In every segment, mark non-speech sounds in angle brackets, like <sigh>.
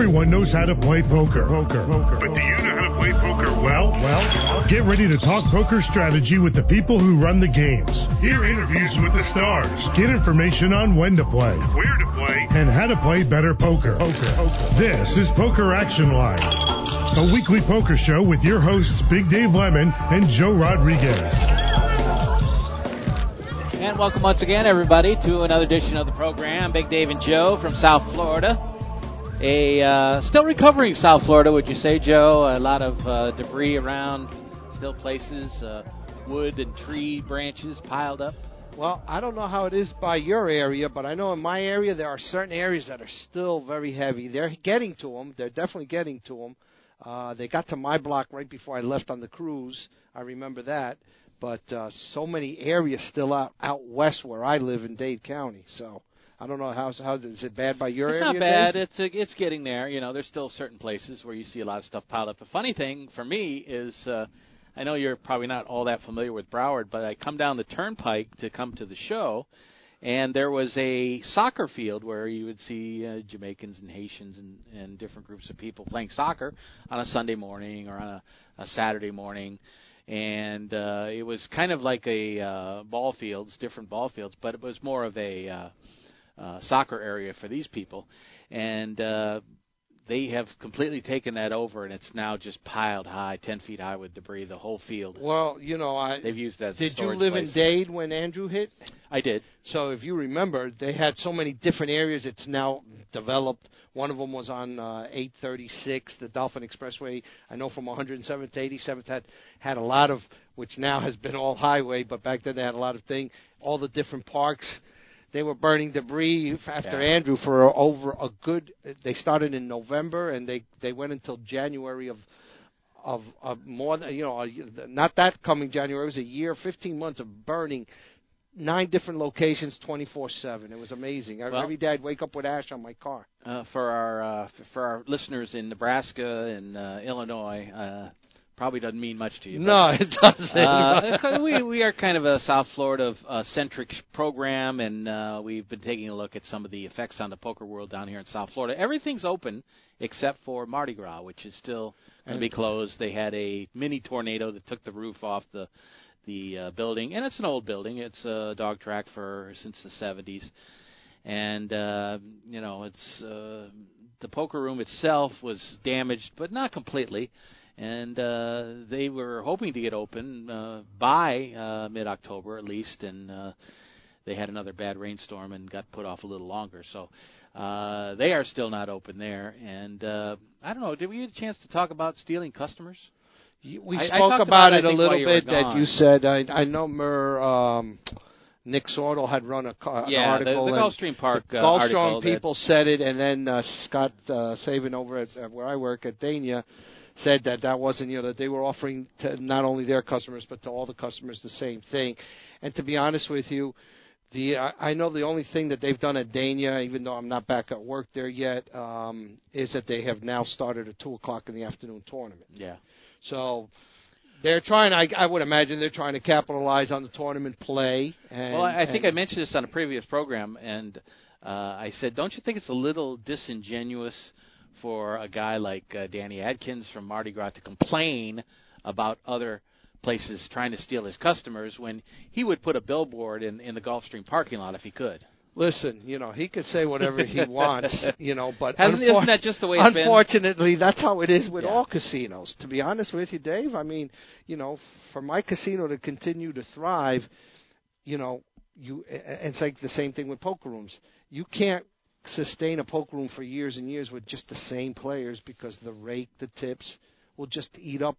Everyone knows how to play poker. Poker. Poker. But do you know how to play poker well? Well, get ready to talk poker strategy with the people who run the games. Hear interviews with the stars. Get information on when to play, where to play, and how to play better poker. Poker. poker. This is Poker Action Line, a weekly poker show with your hosts Big Dave Lemon and Joe Rodriguez. And welcome once again, everybody, to another edition of the program. Big Dave and Joe from South Florida. A uh, still recovering South Florida, would you say, Joe? A lot of uh, debris around, still places, uh, wood and tree branches piled up. Well, I don't know how it is by your area, but I know in my area there are certain areas that are still very heavy. They're getting to them. They're definitely getting to them. Uh, they got to my block right before I left on the cruise. I remember that but uh, so many areas still out out west where I live in Dade County. So I don't know how how is it bad by your it's area? It's not bad. Dave? It's uh, it's getting there. You know, there's still certain places where you see a lot of stuff piled up. The funny thing for me is. Uh, I know you're probably not all that familiar with Broward, but I come down the turnpike to come to the show, and there was a soccer field where you would see uh, Jamaicans and Haitians and, and different groups of people playing soccer on a Sunday morning or on a, a Saturday morning and uh, it was kind of like a uh, ball fields, different ball fields, but it was more of a uh, uh, soccer area for these people, and uh, they have completely taken that over, and it's now just piled high, ten feet high with debris, the whole field. Well, you know, I they've used that as did you live place. in Dade when Andrew hit? I did. So if you remember, they had so many different areas. It's now developed. One of them was on uh, 836, the Dolphin Expressway. I know from 107th to 87th had had a lot of, which now has been all highway, but back then they had a lot of thing. All the different parks they were burning debris after Yeah. Andrew for over a good. They started in November and they they went until January of of of more than you know not that coming January. It was a year, 15 months of burning. Nine different locations, 24/7. It was amazing. Well- Every day I'd wake up with ash on my car. Uh, for our uh, for our listeners in Nebraska and uh, Illinois, uh, probably doesn't mean much to you. No, <laughs> it doesn't. Uh, <laughs> we we are kind of a South Florida uh, centric program, and uh, we've been taking a look at some of the effects on the poker world down here in South Florida. Everything's open except for Mardi Gras, which is still going to be closed. They had a mini tornado that took the roof off the the uh, building, and it's an old building. It's a dog track for since the 70s, and uh, you know it's uh, the poker room itself was damaged, but not completely and uh, they were hoping to get open uh, by uh, mid-October at least, and uh, they had another bad rainstorm and got put off a little longer. So uh, they are still not open there. And uh, I don't know. Did we get a chance to talk about stealing customers? You- we I- I spoke talked about, about it, I a little you bit that you said. I I know Mer, um, Nick Sortal had run a, an yeah, the, article. the and Gulfstream Park the uh, Gulfstream people said it, and then uh, Scott uh, Saban over at uh, where I work at Dania said that that wasn't you know that they were offering to not only their customers but to all the customers the same thing. And to be honest with you, the I, I know the only thing that they've done at Dania, even though I'm not back at work there yet, um, is that they have now started a two o'clock in the afternoon tournament. yeah. So they're trying. I, I would imagine they're trying to capitalize on the tournament play. And, Well, I I think I mentioned this on a previous program, and uh, I said, don't you think it's a little disingenuous for a guy like uh, Danny Adkins from Mardi Gras to complain about other places trying to steal his customers when he would put a billboard in, in the Gulfstream parking lot if he could? Listen, you know, he could say whatever he <laughs> wants, you know, but Hasn't, unfor- isn't that just the way it's been? unfortunately, that's how it is with Yeah. all casinos. To be honest with you, Dave, I mean, you know, for my casino to continue to thrive, you know, you it's like the same thing with poker rooms. You can't sustain a poker room for years and years with just the same players because the rake, the tips will just eat up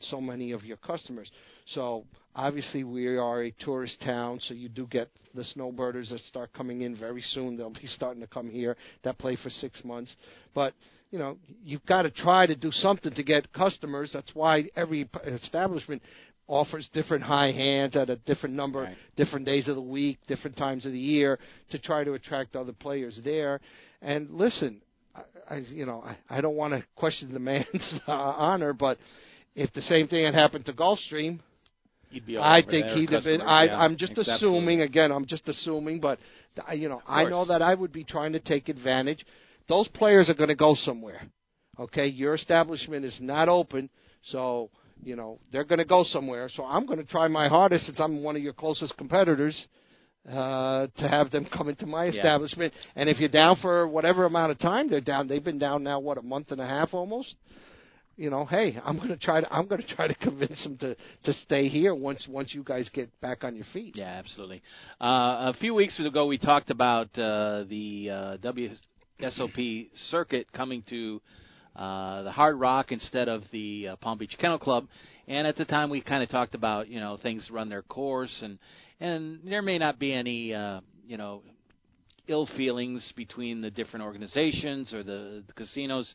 so many of your customers. So obviously we are a tourist town, so you do get the snowbirders that start coming in very soon. They'll be starting to come here that play for six months. But you know, you've got to try to do something to get customers. That's why every establishment offers different high hands at a different number, Right. different days of the week, different times of the year to try to attract other players there. And listen, I, I you know, I, I don't want to question the <laughs> man's uh, honor, but if the same thing had happened to Gulfstream, He'd be all I think he'd have been. I, yeah, I'm just it's assuming. Again, I'm just assuming, but you know, I know that I would be trying to take advantage those players are going to go somewhere. Okay, your establishment is not open, so you know they're going to go somewhere. So I'm going to try my hardest since I'm one of your closest competitors uh, to have them <laughs> come into my establishment. Yeah. And if you're down for whatever amount of time they're down, they've been down now what a month and a half almost. You know, hey, I'm going to try to I'm going <laughs> to try to convince them to to stay here once once you guys get back on your feet. Yeah, absolutely. Uh, a few weeks ago, we talked about uh, the uh, WSOP circuit coming to uh, the Hard Rock instead of the uh, Palm Beach Kennel Club. And at the time, we kind of talked about you know things run their course, and and there may not be any uh, you know ill feelings between the different organizations or the, the casinos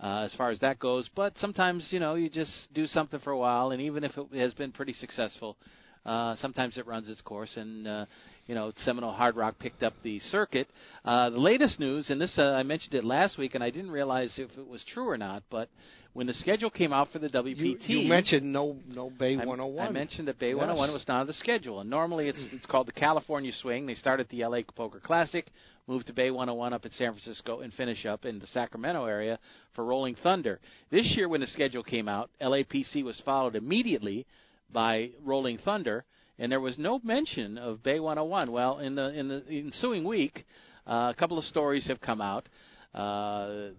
uh, as far as that goes. But sometimes you know you just do something for a while, and even if it has been pretty successful, uh, sometimes it runs its course, and uh, you know Seminole Hard Rock picked up the circuit. Uh, the latest news, and this uh, I mentioned it last week, and I didn't realize if it was true or not, but when the schedule came out for the WPT, You, you mentioned no no Bay I- 101. I mentioned that Bay Yes. 101 was not on the schedule, and normally it's it's called the California Swing. They start at the LA Poker Classic, move to Bay 101 up at San Francisco, and finish up in the Sacramento area for Rolling Thunder. This year, when the schedule came out, LAPC was followed immediately by Rolling Thunder, and there was no mention of Bay 101. Well, in the in the ensuing week, uh, a couple of stories have come out. Uh,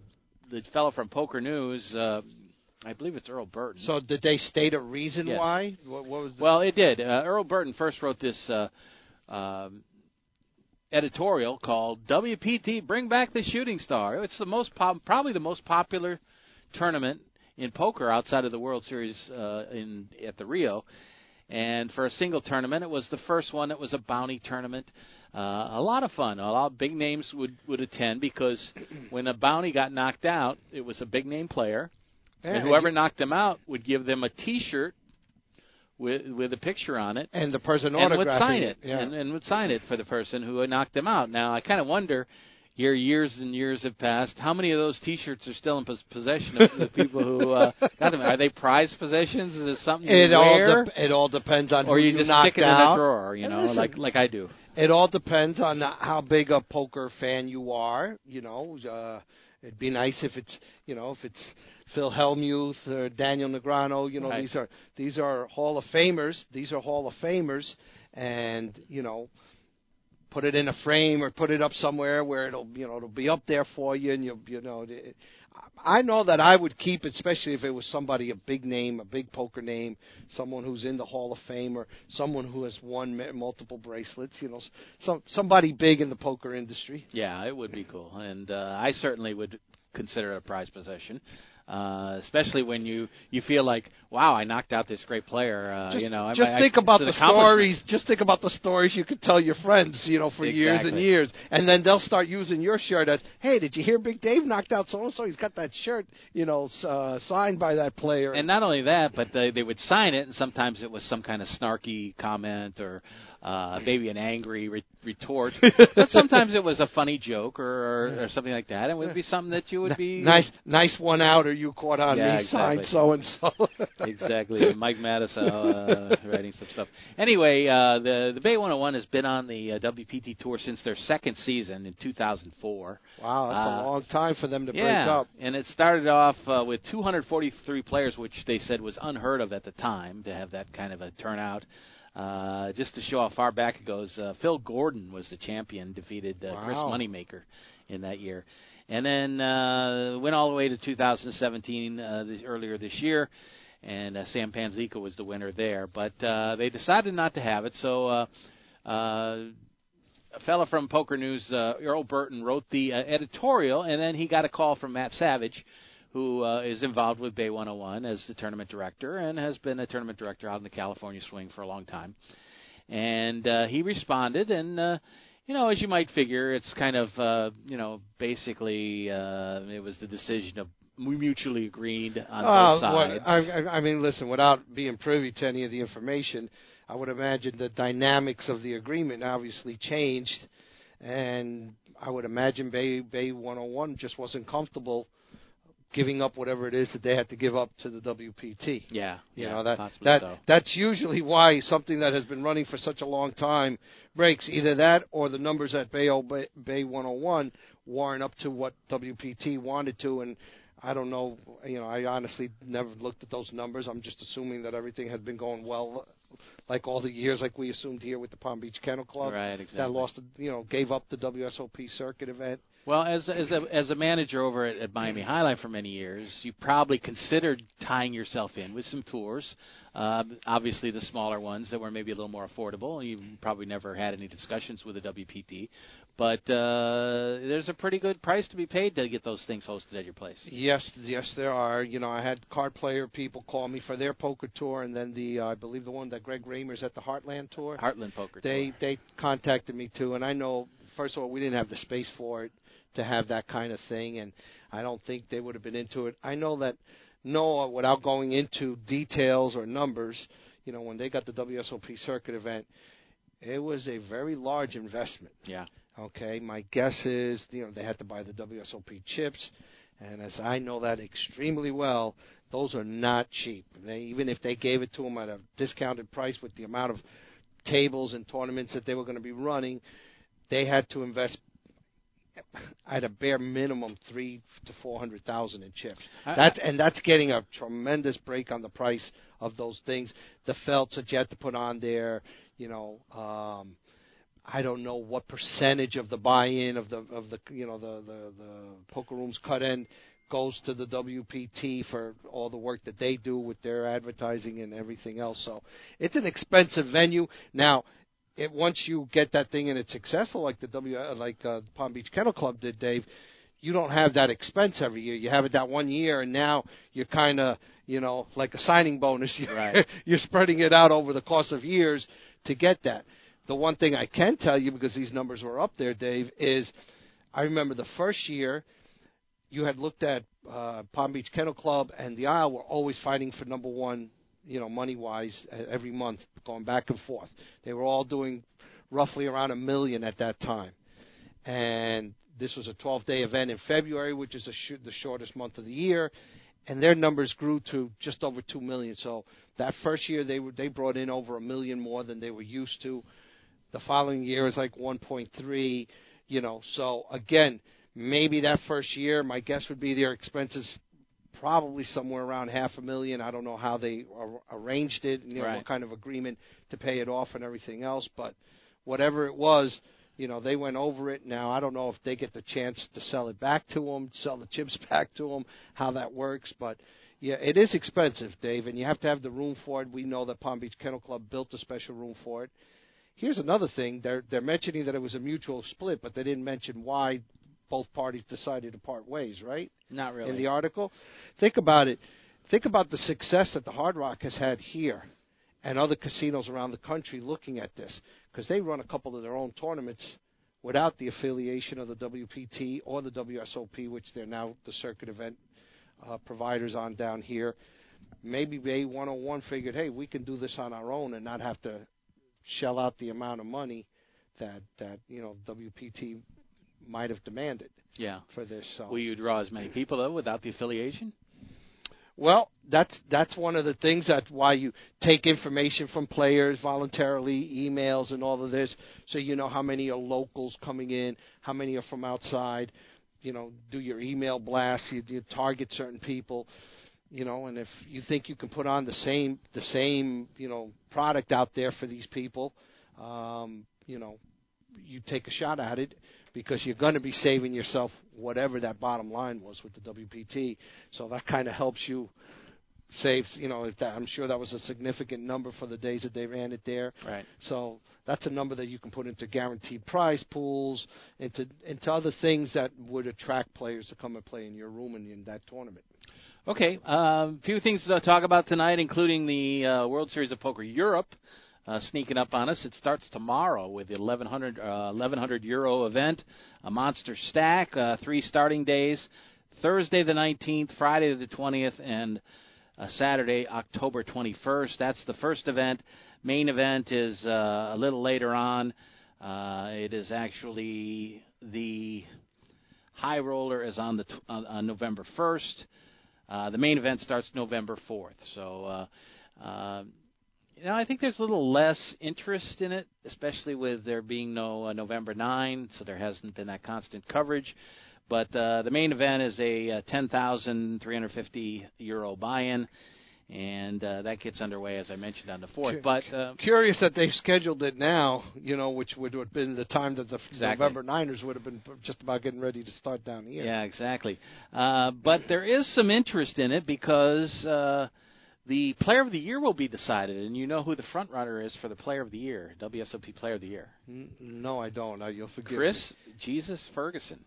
the fellow from Poker News, uh, I believe it's Earl Burton. So did they state a reason Yes. why? What, what was the, Well, it did. Uh, Earl Burton first wrote this uh, um, editorial called "WPT Bring Back the Shooting Star." It's the most pop- probably the most popular tournament in poker outside of the World Series uh, in at the Rio. And for a single tournament, it was the first one. It was a bounty tournament. Uh, a lot of fun. A lot of big names would would attend because <clears throat> when a bounty got knocked out, it was a big name player, Yeah, and whoever you- knocked them out would give them a T-shirt with with a picture on it, and the person and would sign it, Yeah. and, and would sign it for the person who had knocked them out. Now I kind of wonder. Here, years and years have passed. How many of those T-shirts are still in possession of the people who uh, <laughs> got them? Are they prized possessions? Is it something you it all wear, it all depends on or who you just stick it in out. a drawer? You know, listen, like like I do. It all depends on how big a poker fan you are. You know, uh, it'd be nice if it's you know if it's Phil Hellmuth or Daniel Negreanu. You know, Right. these are these are Hall of Famers. These are Hall of Famers, and you know, put it in a frame or put it up somewhere where it'll you know it'll be up there for you, and you you know. It, I know that I would keep it, especially if it was somebody a big name, a big poker name, someone who's in the Hall of Fame, or someone who has won multiple bracelets. You know, some somebody big in the poker industry. Yeah, it would be cool, and uh, I certainly would consider it a prized possession. Uh, especially when you you feel like, wow, I knocked out this great player. Uh, Just, you know, just I, think I, about the stories. Just think about the stories you could tell your friends, you know, for years and years, and then they'll start using your shirt as, "Hey, did you hear Big Dave knocked out so and so? He's got that shirt, you know, uh, signed by that player." And not only that, but they, they would sign it, and sometimes it was some kind of snarky comment or uh, maybe an angry re- retort. <laughs> but sometimes it was a funny joke or, or, or something like that. It would be something that you would be nice, nice one out, or you caught on Yeah, me, signed exactly. so <laughs> and so. exactly. Mike Madison uh, writing some stuff. Anyway, uh, the the Bay 101 has been on the uh, WPT tour since their second season in 2004. Wow, that's Uh, a long time for them to break up. and it started off uh, with 243 players, which they said was unheard of at the time to have that kind of a turnout. Uh, just to show how far back it goes, uh, Phil Gordon was the champion, defeated uh, Chris Moneymaker in that year, and then uh, went all the way to 2017 uh, this, earlier this year, and uh, Sam Panzica was the winner there. But uh, they decided not to have it, so. Uh, uh, a fellow from Poker News, uh, Earl Burton, wrote the uh, editorial, and then he got a call from Matt Savage, who uh, is involved with Bay 101 as the tournament director and has been a tournament director out in the California swing for a long time. And uh, he responded, and uh, you know, as you might figure, it's kind of uh, you know basically uh, it was the decision of we mutually agreed on Uh, both sides. I, I- I mean, listen, without being privy to any of the information, I would imagine the dynamics of the agreement obviously changed, and I would imagine Bay Bay 101 just wasn't comfortable giving up whatever it is that they had to give up to the WPT. yeah, You yeah, know that that so. that's usually why something that has been running for such a long time breaks. Either that or the numbers at Bay, O- Bay Bay 101 warrant up to what WPT wanted to, and I don't know. You know, I honestly never looked at those numbers. I'm just assuming that everything had been going well, like all the years, like we assumed here with the Palm Beach Kennel Club. Right, exactly. That lost, you know, gave up the WSOP circuit event. Well, as as a as a manager over at, at Miami Jai-Alai for many years, you probably considered tying yourself in with some tours. Uh, obviously, the smaller ones that were maybe a little more affordable. You probably never had any discussions with the WPT, but uh, there's a pretty good price to be paid to get those things hosted at your place. Yes, yes, there are. You know, I had card player people call me for their poker tour, and then the uh, I believe the one that Greg Raymer's at the Heartland tour. Heartland Poker they, Tour. They contacted me too, and I know first of all we didn't have the space for it to have that kind of thing, and I don't think they would have been into it. I know that Noah, without going into details or numbers, you know, when they got the WSOP circuit event, it was a very large investment. Yeah. Okay, my guess is you know they had to buy the WSOP chips, and as I know that extremely well, those are not cheap. They, even if they gave it to them at a discounted price with the amount of tables and tournaments that they were going to be running, they had to invest at a bare minimum three to four hundred thousand in chips. That's and that's getting a tremendous break on the price of those things. The felts that you have to put on there, you know, um, I don't know what percentage of the buy-in of the of the you know the the, the poker rooms cut in goes to the WPT for all the work that they do with their advertising and everything else. So it's an expensive venue. Now, it once you get that thing and it's successful, like the W, uh, like uh, Palm Beach Kennel Club did, Dave, you don't have that expense every year. You have it that one year, and now you're kind of, you know, like a signing bonus. <laughs> You're, right. you're spreading it out over the course of years to get that. The one thing I can tell you, because these numbers were up there, Dave, is I remember the first year you had looked at uh, Palm Beach Kennel Club and the Isle were always fighting for number one you know, money wise every month, going back and forth. They were all doing roughly around a million at that time, and this was a 12-day event in February, which is sh- the shortest month of the year, and their numbers grew to just over two million. So that first year they were they brought in over a million more than they were used to. The following year is like 1.3, you know. So again, maybe that first year, my guess would be their expenses probably somewhere around half a million. I don't know how they ar- arranged it, you know, right. what kind of agreement to pay it off and everything else. But whatever it was, you know, they went over it. Now I don't know if they get the chance to sell it back to them, sell the chips <laughs> back to them, how that works. But yeah, it is expensive, Dave, and you have to have the room for it. We know that Palm Beach Kennel Club built a special room for it. Here's another thing: they're they're mentioning that it was a mutual split, but they didn't mention why both parties decided to part ways, right? Not really. In the article, think about it. Think about the success that the Hard Rock has had here, and other casinos around the country looking at this because they run a couple of their own tournaments without the affiliation of the WPT or the WSOP, which they're now the circuit event uh, providers on down here. Maybe Bay 101 figured, hey, we can do this on our own and not have to shell out the amount of money that that you know WPT might have demanded. Yeah. For this, so. will you draw as many people though without the affiliation? Well, that's that's one of the things that's why you take information from players voluntarily, emails and all of this, so you know how many are locals coming in, how many are from outside. You know, do your email blasts, you, you target certain people. You know, and if you think you can put on the same the same you know product out there for these people, um, you know, you take a shot at it because you're going to be saving yourself whatever that bottom line was with the WPT. So that kind of helps you save. You know, if that, I'm sure that was a significant number for the days that they ran it there. Right. So that's a number that you can put into guaranteed prize pools, into into other things that would attract players to come and play in your room and in that tournament. Okay, a um, few things to talk about tonight, including the uh, World Series of Poker Europe uh, sneaking up on us. It starts tomorrow with the 1100 uh, 1100 euro event, a monster stack, uh, three starting days, Thursday the 19th, Friday the 20th, and uh, Saturday October 21st. That's the first event. Main event is uh, a little later on. Uh, it is actually the high roller is on the on, on November 1st. Uh, the main event starts November 4th. So uh, uh, you know, I think there's a little less interest in it, especially with there being no uh, November 9, so there hasn't been that constant coverage. But uh, the main event is a uh, 10,350 euro buy-in, and uh, that gets underway as I mentioned on the fourth. But uh, curious that they've scheduled it now. You know, which would have been the time that the exactly. November Niners would have been just about getting ready to start down here. Yeah, exactly. Uh, but there is some interest in it because. Uh, the Player of the Year will be decided, and you know who the front runner is for the Player of the Year, WSOP Player of the Year. No, I don't. Now you'll forgive Chris me. Jesus Ferguson.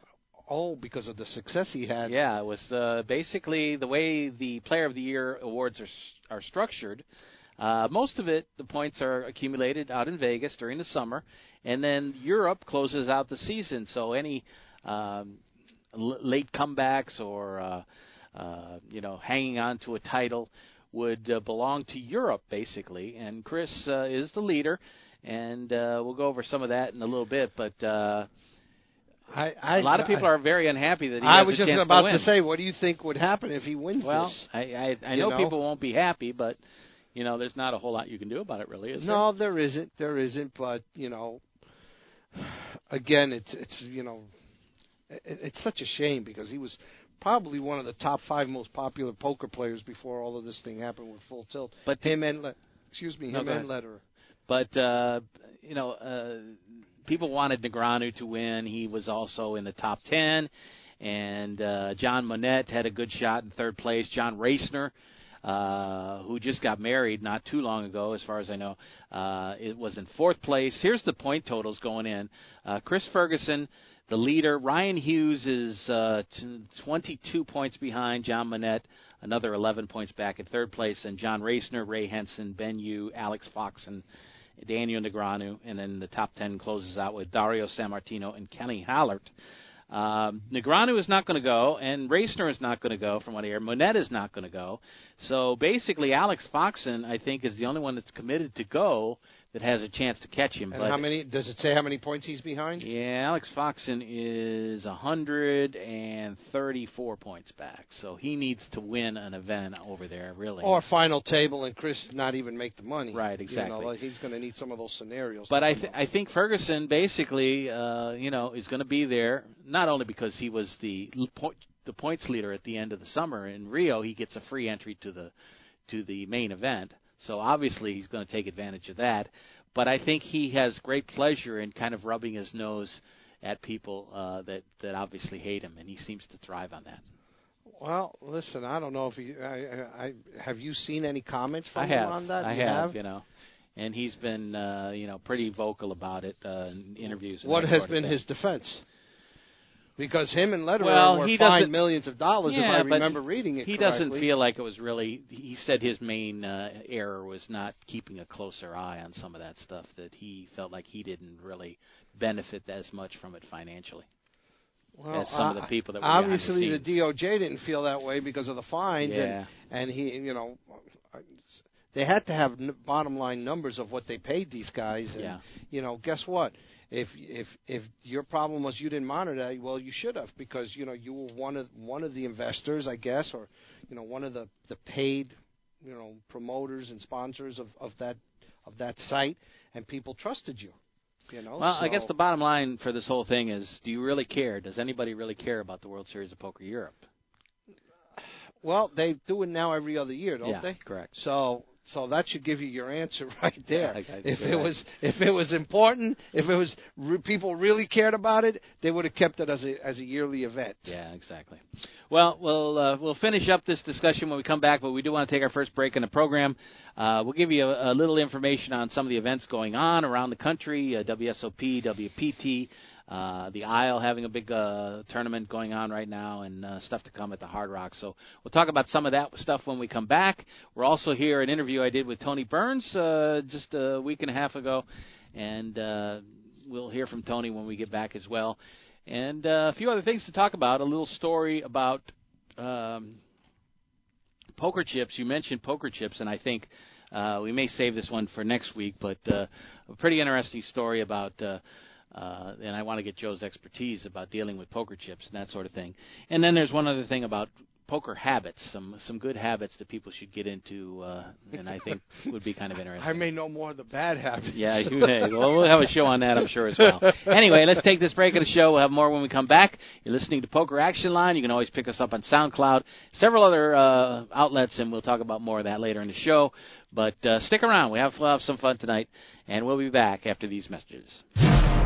Oh, because of the success he had. Yeah, it was uh, basically the way the Player of the Year awards are are structured. Uh, most of it, the points are accumulated out in Vegas during the summer, and then Europe closes out the season. So any um, l- late comebacks or uh, uh, you know hanging on to a title would uh, belong to Europe, basically. And Chris uh, is the leader, and uh, we'll go over some of that in a little bit. But uh, I, I, a lot of people I, are very unhappy that he I was a just about to, to say, what do you think would happen if he wins well, this? I I, I know, know? people won't be happy, but you know, there's not a whole lot you can do about it, really, is No, there isn't. There isn't. But you know, <sighs> again, it's it's you know, it, it's such a shame because he was probably one of the top five most popular poker players before all of this thing happened with Full Tilt. But him and Le- excuse me, him and. Lederer. But uh, you know, uh, people wanted Negreanu to win. He was also in the top ten, and uh, John Monnette had a good shot in third place. John Racener, uh, who just got married not too long ago, as far as I know, uh, it was in fourth place. Here's the point totals going in: uh, Chris Ferguson. The leader, Ryan Hughes, is uh, 22 points behind John Monnette, another 11 points back in third place, and John Racener, Ray Henson, Ben Yu, Alex Fox, and Daniel Negreanu, and then the top 10 closes out with Dario Sammartino and Kenny Hallert. Um, Negreanu is not going to go, and Racener is not going to go, from what I hear. Monnette is not going to go. So basically, Alex Foxen, I think, is the only one that's committed to go that has a chance to catch him. And but how many? Does it say how many points he's behind? yeah, Alex Foxen is 134 points back, so he needs to win an event over there, really. Or final table, and Chris not even make the money. Right, You exactly. know, like he's going to need some of those scenarios. But I th- I think Ferguson basically, uh, you know, is going to be there not only because he was the point, the points leader at the end of the summer in Rio, he gets a free entry to the to the main event. So obviously he's going to take advantage of that. But I think he has great pleasure in kind of rubbing his nose at people uh, that that obviously hate him, and he seems to thrive on that. Well, listen, I don't know if you. I, I, have you seen any comments from I him on that? I You have, you know, and he's been, uh, you know, pretty vocal about it uh, in interviews. What has been his defense? Because him and Lederer Well, were he fined millions of dollars, yeah, if I remember reading it He correctly. doesn't feel like it was really. He said his main uh, error was not keeping a closer eye on some of that stuff. That he felt like he didn't really benefit as much from it financially. well, as some of the people that were behind the obviously the. DOJ didn't feel that way because of the fines, Yeah. and and he, you know, they had to have n- bottom line numbers of what they paid these guys. And, Yeah. You know, guess what? If if if your problem was you didn't monitor that, well, you should have because you know you were one of one of the investors, I guess, or you know one of the the paid you know promoters and sponsors of of that of that site, and people trusted you. You know. Well, I guess the bottom line for this whole thing is: Do you really care? Does anybody really care about the World Series of Poker Europe? well they do it now every other year, don't yeah, they? correct. So so that should give you your answer <laughs> right there. I if it right. was if it was important, if it was re- people really cared about it, they would have kept it as a as a yearly event. Yeah, exactly. Well, we'll uh, we'll finish up this discussion when we come back, but we do want to take our first break in the program. Uh, we'll give you a, a little information on some of the events going on around the country, uh, WSOP, WPT, uh, the Isle having a big uh, tournament going on right now, and uh, stuff to come at the Hard Rock. So we'll talk about some of that stuff when we come back. We're also here an interview I did with Tony Burns uh, just a week and a half ago, and uh, we'll hear from Tony when we get back as well and uh, a few other things to talk about. A little story about um, poker chips. You mentioned poker chips, and I think uh, we may save this one for next week. But uh, a pretty interesting story about. Uh, uh, and I want to get Joe's expertise about dealing with poker chips and that sort of thing. And then there's one other thing about poker habits, some some good habits that people should get into, uh, and I think <laughs> would be kind of interesting. I may know more of the bad habits. Yeah, you may. Well, we'll have a show on that, I'm sure as well. <laughs> Anyway, let's take this break of the show. We'll have more when we come back. You're listening to Poker Action Line. You can always pick us up on SoundCloud, several other uh, outlets, and we'll talk about more of that later in the show. But uh, stick around. We have, we'll have some fun tonight, and we'll be back after these messages.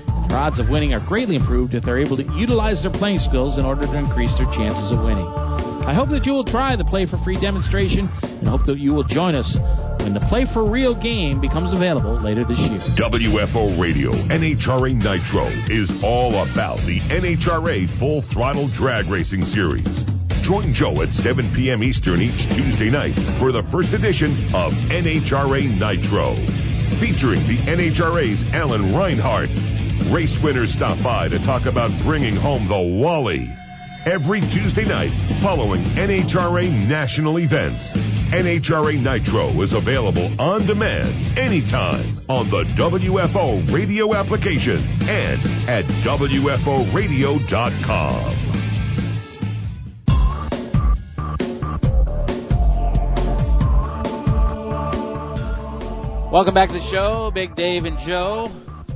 Their odds of winning are greatly improved if they're able to utilize their playing skills in order to increase their chances of winning. I hope that you will try the Play for Free demonstration and hope that you will join us when the Play for Real game becomes available later this year. WFO Radio NHRA Nitro is all about the NHRA Full Throttle Drag Racing Series. Join Joe at 7 p.m. Eastern each Tuesday night for the first edition of NHRA Nitro. Featuring the NHRA's Alan Reinhart. Race winners stop by to talk about bringing home the Wally every Tuesday night following NHRA national events. NHRA Nitro is available on demand anytime on the WFO radio application and at WFOradio.com. Welcome back to the show, Big Dave and Joe,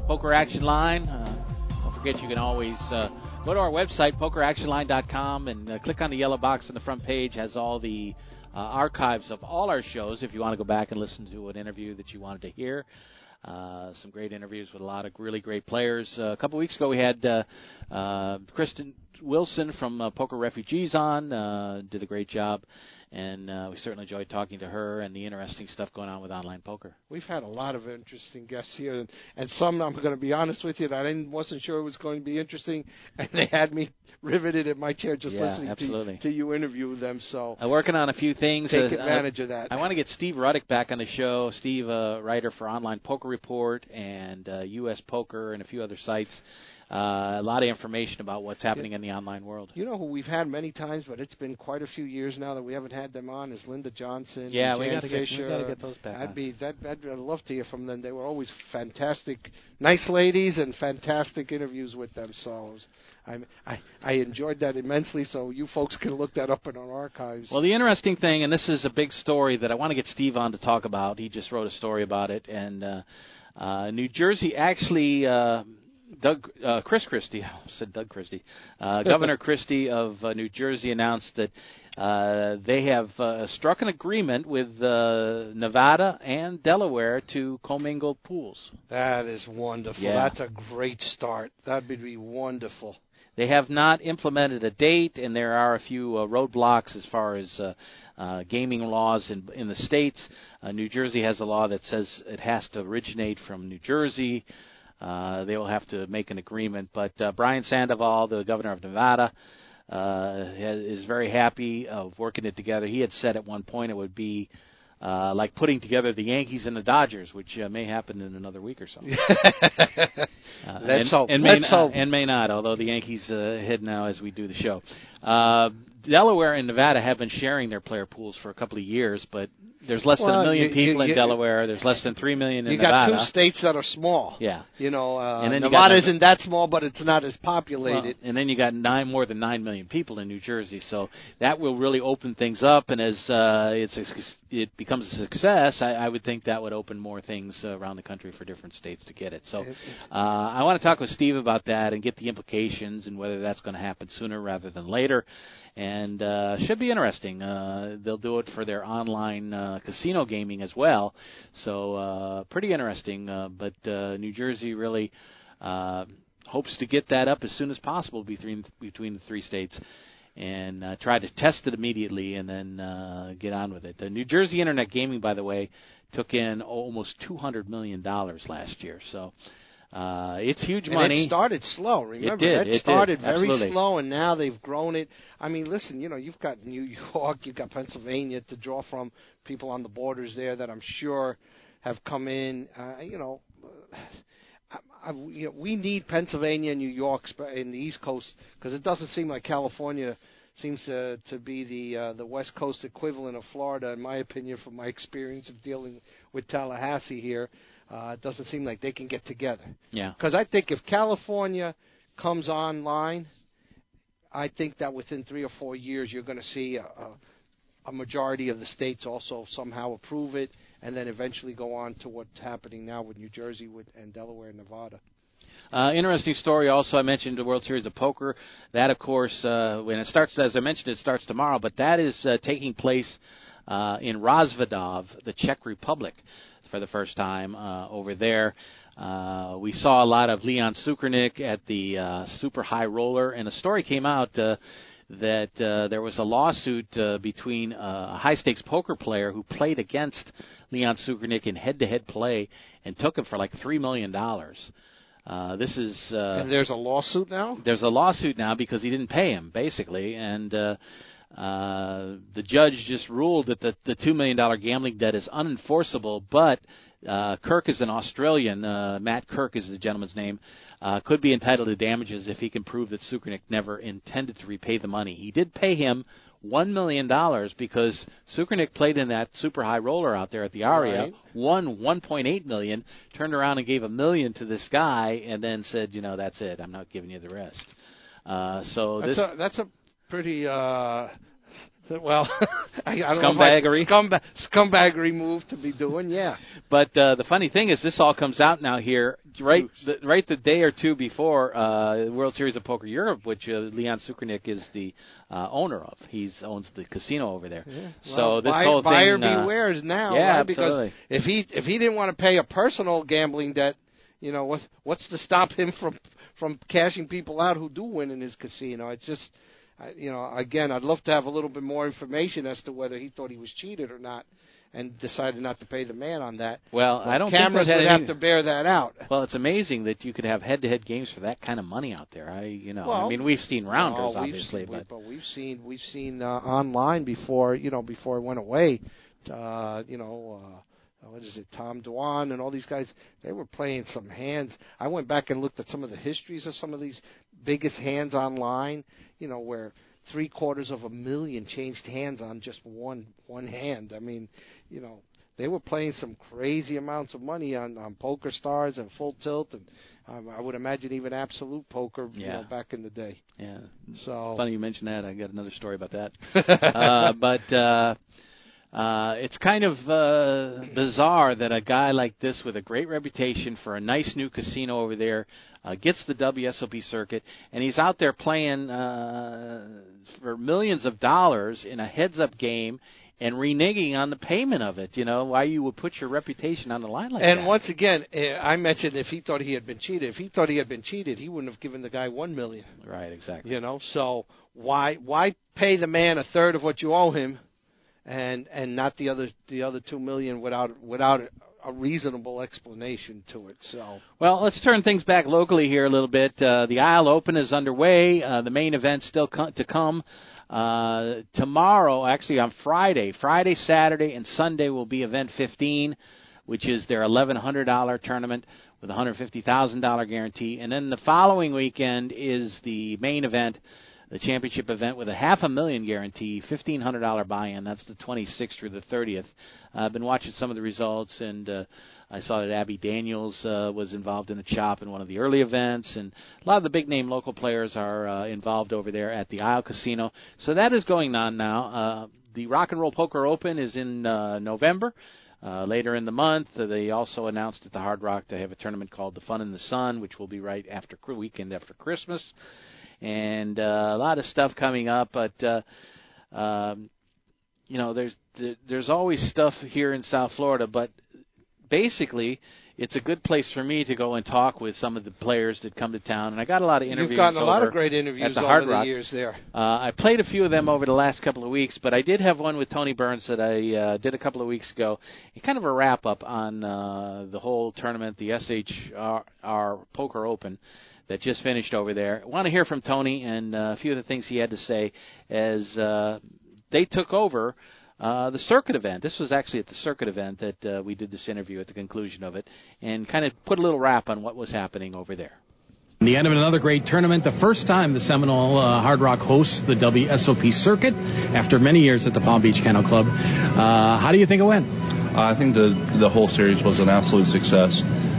Poker Action Line. Uh, don't forget you can always uh, go to our website, pokeractionline.com, and uh, click on the yellow box on the front page. has all the uh, archives of all our shows if you want to go back and listen to an interview that you wanted to hear. Uh, some great interviews with a lot of really great players. Uh, a couple weeks ago, we had uh, uh, Kristen Wilson from uh, Poker Refugees on. Uh, did a great job and uh, we certainly enjoyed talking to her and the interesting stuff going on with online poker. We've had a lot of interesting guests here, and, and some I'm going to be honest with you that I wasn't sure it was going to be interesting, <laughs> and they had me riveted in my chair just yeah, listening absolutely. to, to you interview them. So I'm working on a few things. Take uh, advantage of that. I want to get Steve Ruddick back on the show. Steve, uh, writer for Online Poker Report and uh, U.S. Poker and a few other sites uh, a lot of information about what's happening in the online world. You know who we've had many times, but it's been quite a few years now that we haven't had them on is Linda Johnson. Yeah, we got to get we got to get those back. I'd on. be that I'd, I'd love to hear from them. They were always fantastic, nice ladies, and fantastic interviews with themselves. So it was, I I I enjoyed that immensely. So you folks can look that up in our archives. Well, the interesting thing, and this is a big story that I want to get Steve on to talk about. He just wrote a story about it, and uh, uh, New Jersey actually. Uh, Doug uh, Chris Christie <laughs> I said Doug Christie, uh, <laughs> Governor Christie of uh, New Jersey announced that uh, they have uh, struck an agreement with uh, Nevada and Delaware to commingle pools. that is wonderful. Yeah. That's a great start. That'd be wonderful. They have not implemented a date, and there are a few uh, roadblocks as far as uh, uh, gaming laws in in the states. Uh, New Jersey has a law that says it has to originate from New Jersey. Uh, they will have to make an agreement. But uh, Brian Sandoval, the governor of Nevada, uh, is very happy of working it together. He had said at one point it would be uh, like putting together the Yankees and the Dodgers, which uh, may happen in another week or so. <laughs> Uh, Let's and, hope. And Let's may, hope. and may not, although the Yankees uh, head now as we do the show. Uh, Delaware and Nevada have been sharing their player pools for a couple of years, but there's less than a million you- you- people in you- Delaware. There's less than three million in Nevada. you got two states that are small. Yeah. You know, uh, And then you Nevada isn't that small, but it's not as Well, populated. and then you got nine more than nine million people in New Jersey, so that will really open things up. And as uh, it's a, it becomes a success, I, I would think that would open more things uh, around the country for different states to get it. So uh, I want to talk with Steve about that and get the implications and whether that's going to happen sooner rather than later. And uh, should be interesting. Uh, they'll do it for their online uh, casino gaming as well, so uh, pretty interesting. Uh, but uh, New Jersey really uh, hopes to get that up as soon as possible between between the three states and uh, try to test it immediately and then uh, get on with it. The New Jersey Internet Gaming, by the way, took in almost two hundred million dollars last year, so uh, it's huge And money. it started slow. Remember, did, that it did, started very absolutely. slow, and now they've grown it. I mean, listen, you know, you've got New <laughs> York, you've got Pennsylvania to draw from. People on the borders there that I'm sure have come in. Uh, you know, <sighs> I, I, you know, we need Pennsylvania and New York in the East Coast because it doesn't seem like California seems to to be the uh, the West Coast equivalent of Florida, in my opinion, from my experience of dealing with Tallahassee here. Uh, it doesn't seem like they can get together. yeah. Because I think if California comes online, I think that within three or four years you're going to see a, a, a majority of the states also somehow approve it, and then eventually go on to what's happening now with New Jersey with, and Delaware and Nevada. Uh, interesting story. Also, I mentioned the World Series of Poker. That, of course, uh, when it starts, as I mentioned, it starts tomorrow. But that is uh, taking place uh, in Rozvadov, the Czech Republic, for the first time uh, over there. Uh, we saw a lot of Leon Tsoukernik at the uh, Super High Roller, and a story came out. Uh, that uh, there was a lawsuit uh, between uh, a high stakes poker player who played against Leon Tsoukernik in head to head play and took him for like three million dollars. Uh, this is uh, and there's a lawsuit now. there's a lawsuit now because he didn't pay him basically, and uh, uh, the judge just ruled that the the two million dollar gambling debt is unenforceable, but. Uh, Kirk is an Australian. Uh, Matt Kirk is the gentleman's name. Uh, could be entitled to damages if he can prove that Tsoukernik never intended to repay the money. He did pay him one million dollars because Tsoukernik played in that super high roller out there at the Aria, Right. won one point eight million, turned around and gave a million to this guy, and then said, you know, that's it. I'm not giving you the rest. Uh, so That's this a that's a pretty uh well <laughs> I, I don't know if I- Scumbaggery? scumba- scumbaggery move to be doing. Yeah. But uh, the funny thing is, this all comes out now here, right? The, right the day or two before uh, World Series of Poker Europe, which uh, Leon Tsoukernik is the uh, owner of. He owns the casino over there. So Well, this buyer, whole buyer thing. uh, beware is now, yeah, right? Because if he if he didn't want to pay a personal gambling debt, you know what what's to stop him from from cashing people out who do win in his casino? It's just, I- you know, again, I'd love to have a little bit more information as to whether he thought he was cheated or not, and decided not to pay the man on that. well, I don't Cameras think would have any- to bear that out. Well, it's amazing that you could have head-to-head games for that kind of money out there. I, you know, I mean, we've seen rounders, we've obviously, seen, but but we've seen we've seen uh, online before you know before it went away. Uh, you know, uh, what is it? Tom Dwan and all these guys. They were playing some hands. I went back and looked at some of the histories of some of these biggest hands online. You know, where three quarters of a million changed hands on just one one hand. I mean, you know. They were playing some crazy amounts of money on, on Poker Stars and Full Tilt, and um, I would imagine even Absolute Poker, you know, back in the day. yeah. So Funny you mention that. I got another story about that. <laughs> uh, but uh, uh, it's kind of uh, bizarre that a guy like this, with a great reputation for a nice new casino over there, uh, gets the WSOP circuit, and he's out there playing uh, for millions of dollars in a heads-up game. And reneging on the payment of it, you know, why you would put your reputation on the line like and that. And once again, eh, I mentioned if he thought he had been cheated, if he thought he had been cheated, he wouldn't have given the guy one million. right, exactly. You know, so why why pay the man a third of what you owe him, and and not the other the other two million without without a reasonable explanation to it. So, well, let's turn things back locally here a little bit. Uh, the Isle Open is underway. Uh, the main event still co- to come. Uh, tomorrow, actually on Friday, Friday, Saturday, and Sunday will be event 15, which is their $1,100 tournament with a $150,000 guarantee. And then the following weekend is the main event, the championship event with a half a million guarantee, $1,500 buy-in. That's the 26th through the 30th. Uh, I've been watching some of the results, and uh, I saw that Abby Daniels uh, was involved in the chop in one of the early events, and a lot of the big name local players are uh, involved over there at the Isle Casino. So that is going on now. Uh, the Rock and Roll Poker Open is in uh, November. Uh, later in the month, uh, they also announced at the Hard Rock they have a tournament called the Fun in the Sun, which will be right after weekend after Christmas, and uh, a lot of stuff coming up. But uh, um, you know, there's there's always stuff here in South Florida, but basically it's a good place for me to go and talk with some of the players that come to town. And I got a lot of interviews. You've gotten a lot of great interviews at the over Hard the years there. Uh, I played a few of them over the last couple of weeks, but I did have one with Tony Burns that I uh, did a couple of weeks ago. And kind of a wrap up on uh, the whole tournament, the SHR Poker Open that just finished over there. I want to hear from Tony and uh, a few of the things he had to say as uh, they took over uh, the circuit event. This was actually at the circuit event that uh, we did this interview at the conclusion of it, and kind of put a little wrap on what was happening over there. The end of another great tournament. The first time the Seminole uh, Hard Rock hosts the WSOP circuit after many years at the Palm Beach Kennel Club. Uh, how do you think it went? I think the the whole series was an absolute success.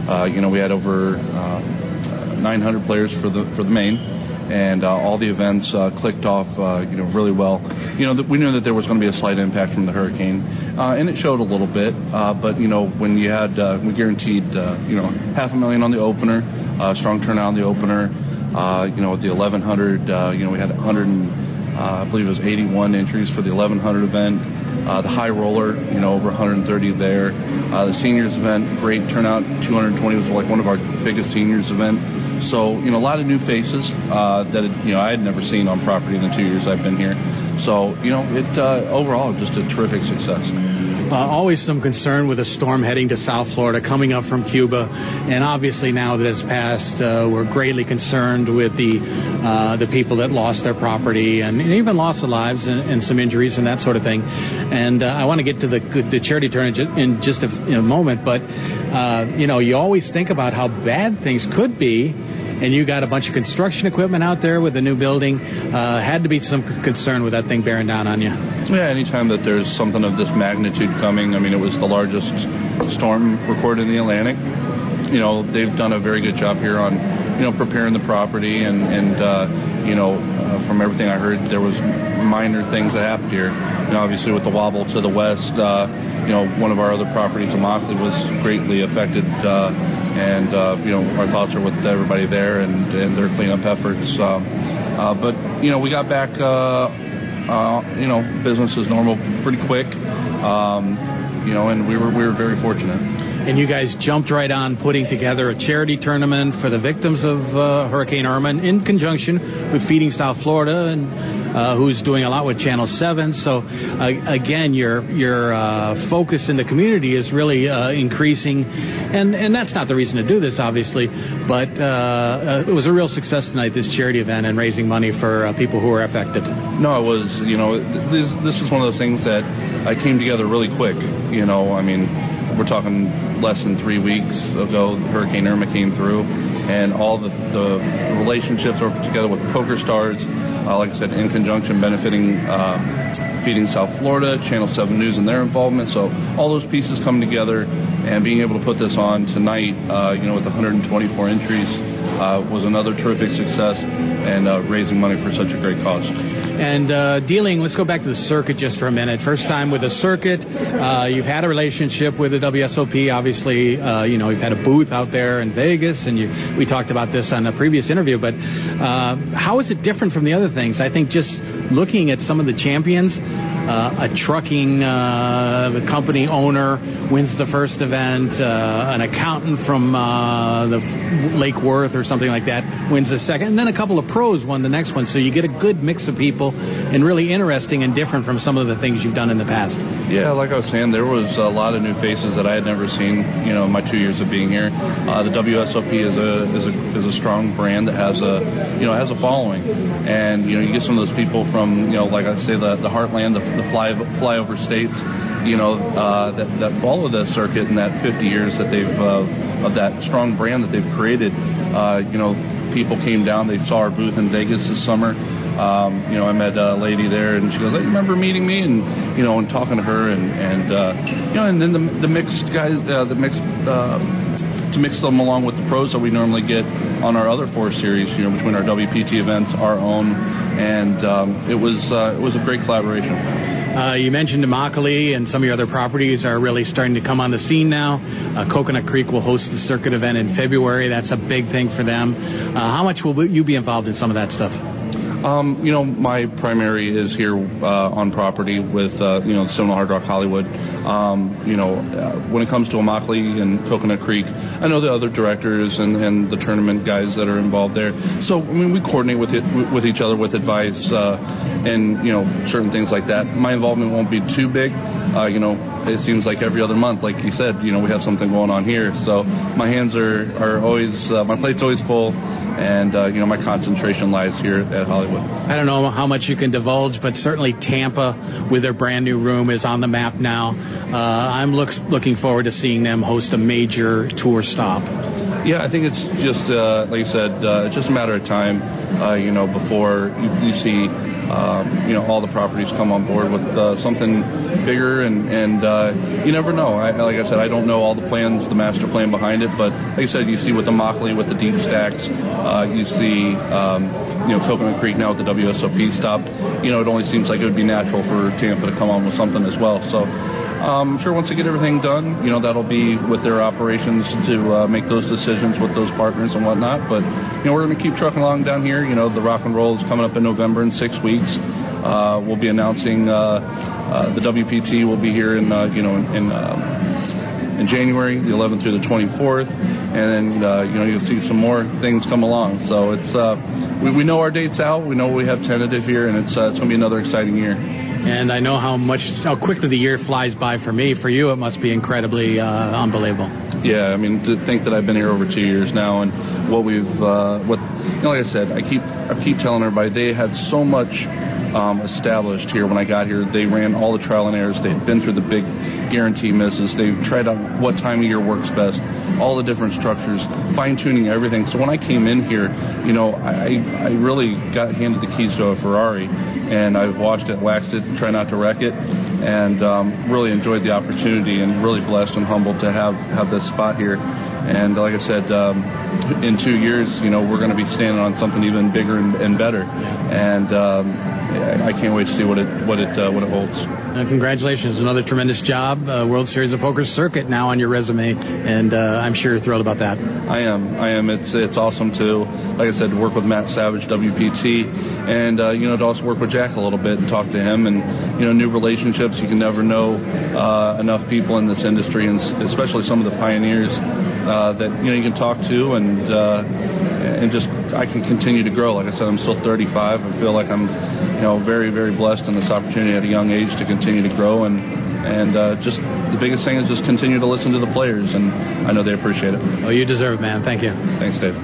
Uh, you know, we had over uh, 900 players for the for the main, and uh, all the events uh, clicked off, uh, you know, really well. You know, we knew that there was going to be a slight impact from the hurricane, uh, and it showed a little bit. Uh, but you know, when you had, uh, we guaranteed, you know, half a million on the opener, strong turnout on the opener. You know, the 1100, uh, you know, we had 100, and, I believe it was 81 entries for the 1100 event. Uh, the high roller, you know, over 130 there. Uh, the seniors event, great turnout. 220 was like one of our biggest seniors event. So, you know, a lot of new faces uh, that, you know, I had never seen on property in the two years I've been here. So, you know, it uh, overall just a terrific success. Uh, always some concern with a storm heading to South Florida coming up from Cuba, and obviously now that it's passed, uh, we're greatly concerned with the uh, the people that lost their property and, and even lost their lives and, and some injuries and that sort of thing. And uh, I want to get to the the charity ju- in just a, in a moment, but uh, you know, you always think about how bad things could be and you got a bunch of construction equipment out there with the new building, uh, had to be some concern with that thing bearing down on you. Yeah, anytime that there's something of this magnitude coming, I mean, it was the largest storm recorded in the Atlantic. You know, they've done a very good job here on, you know, preparing the property and, and uh, you know, uh, from everything I heard, there was minor things that happened here. You know, obviously with the wobble to the west, uh, you know, one of our other properties, Immokalee, was greatly affected. Uh, and uh, you know, our thoughts are with everybody there and, and their cleanup efforts. Um, uh, but you know, we got back. Uh, uh, you know, business as normal pretty quick. Um, you know, and we were we were very fortunate. And you guys jumped right on putting together a charity tournament for the victims of uh, Hurricane Irma in conjunction with Feeding South Florida, and uh, who's doing a lot with Channel 7. So, uh, again, your your uh, focus in the community is really uh, increasing, and and that's not the reason to do this, obviously, but uh, it was a real success tonight, this charity event, and raising money for people who were affected. No, it was. You know, this this was one of those things that I came together really quick. You know, I mean, we're talking less than three weeks ago. Hurricane Irma came through, and all the, the relationships put together with Poker Stars. Uh, like I said, in conjunction, benefiting. Uh, Feeding South Florida, Channel 7 News, and their involvement. So all those pieces coming together and being able to put this on tonight, uh, you know, with 124 entries, was another terrific success and uh, raising money for such a great cause. And uh, dealing, let's go back to the circuit just for a minute. First time with the circuit. Uh, you've had a relationship with the WSOP. Obviously, uh, you know, you've had a booth out there in Vegas, and you, we talked about this on a previous interview. But uh, how is it different from the other things? I think just looking at some of the champions, uh, a trucking uh, company owner wins the first event, uh, an accountant from uh, the Lake Worth or something like that wins the second, and then a couple of pros won the next one. So you get a good mix of people and really interesting and different from some of the things you've done in the past. Yeah, like I was saying, there was a lot of new faces that I had never seen. You know, in my two years of being here, uh, the WSOP is a is a is a strong brand that has a you know has a following, and you know you get some of those people from you know like I say the the heartland, the, the fly flyover states, you know uh, that that follow the circuit in that 50 years that they've uh, of that strong brand that they've created. Uh, you know, people came down, they saw our booth in Vegas this summer. Um, you know, I met a lady there, and she goes, "I remember meeting me," and you know, and talking to her, and and uh, you know, and then the the mixed guys, uh, the mixed. Uh, to mix them along with the pros that we normally get on our other four series, you know, between our WPT events, our own, and um, it was uh, it was a great collaboration. Uh, you mentioned Immokalee and some of your other properties are really starting to come on the scene now. Uh, Coconut Creek will host the circuit event in February. That's a big thing for them. Uh, how much will you be involved in some of that stuff? Um, you know, my primary is here uh, on property with uh, you know Seminole Hard Rock Hollywood. Um, you know, uh, when it comes to Immokalee and Coconut Creek, I know the other directors and, and the tournament guys that are involved there. So I mean, we coordinate with it with each other with advice uh, and you know certain things like that. My involvement won't be too big. Uh, you know, it seems like every other month, like you said, you know, we have something going on here. So my hands are are always uh, my plate's always full and you know my concentration lies here at Hollywood. I don't know how much you can divulge, but certainly Tampa, with their brand new room, is on the map now. Uh, I'm look, looking forward to seeing them host a major tour stop. Yeah, I think it's just uh, like you said, uh, it's just a matter of time. Uh, you know, before you, you see um, you know all the properties come on board with uh, something bigger, and and uh, you never know. I, like I said, I don't know all the plans, the master plan behind it, but like I said, you see with the Immokalee with the deep stacks, uh, you see um, you know Coconut Creek now with the WSOP stop. You know, it only seems like it would be natural for Tampa to come on with something as well. So. Um, I'm sure, once they get everything done, you know that'll be with their operations to uh, make those decisions with those partners and whatnot. But you know we're going to keep trucking along down here. You know the rock and roll is coming up in November in six weeks. Uh, we'll be announcing uh, uh, the WPT will be here in uh, you know in. in in January, the 11th through the 24th, and then uh, you know you'll see some more things come along. So it's uh, we, we know our dates out. We know we have tentative here, and it's uh, it's going to be another exciting year. And I know how much how quickly the year flies by for me. For you, it must be incredibly uh, unbelievable. Yeah, I mean to think that I've been here over two years now, and what we've uh, what you know, like I said, I keep I keep telling everybody they had so much um, established here when I got here. They ran all the trial and errors. They've been through the big guarantee misses. They've tried out what time of year works best, all the different structures, fine tuning everything. So when I came in here, you know, I, I really got handed the keys to a Ferrari, and I've watched it, waxed it, try not to wreck it, and um, really enjoyed the opportunity and really blessed and humbled to have, have this spot here. And like I said, um, in two years, you know, we're going to be standing on something even bigger and, and better. And um, I can't wait to see what it what it uh, what it holds. Uh, congratulations, another tremendous job. Uh, World Series of Poker circuit now on your resume, and uh, I'm sure you're thrilled about that. I am. I am. It's it's awesome to, like I said, to work with Matt Savage, WPT, and uh, you know to also work with Jack a little bit and talk to him, and you know new relationships. You can never know uh, enough people in this industry, and especially some of the pioneers uh, that you know you can talk to and uh, and just I can continue to grow. Like I said, I'm still 35. I feel like I'm you know very very blessed in this opportunity at a young age to continue to grow and and uh, just the biggest thing is just continue to listen to the players and I know they appreciate it. Oh, you deserve it, man. Thank you. Thanks, Dave.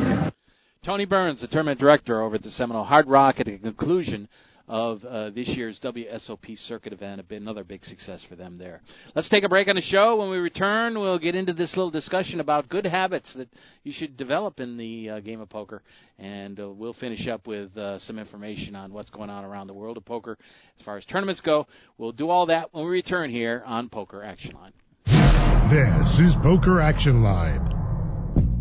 Tony Burns, the tournament director over at the Seminole Hard Rock, at the conclusion of uh, this year's WSOP circuit event. A bit, another big success for them there. Let's take a break on the show. When we return, we'll get into this little discussion about good habits that you should develop in the uh, game of poker, and uh, we'll finish up with uh, some information on what's going on around the world of poker as far as tournaments go. We'll do all that when we return here on Poker Action Line. This is Poker Action Line.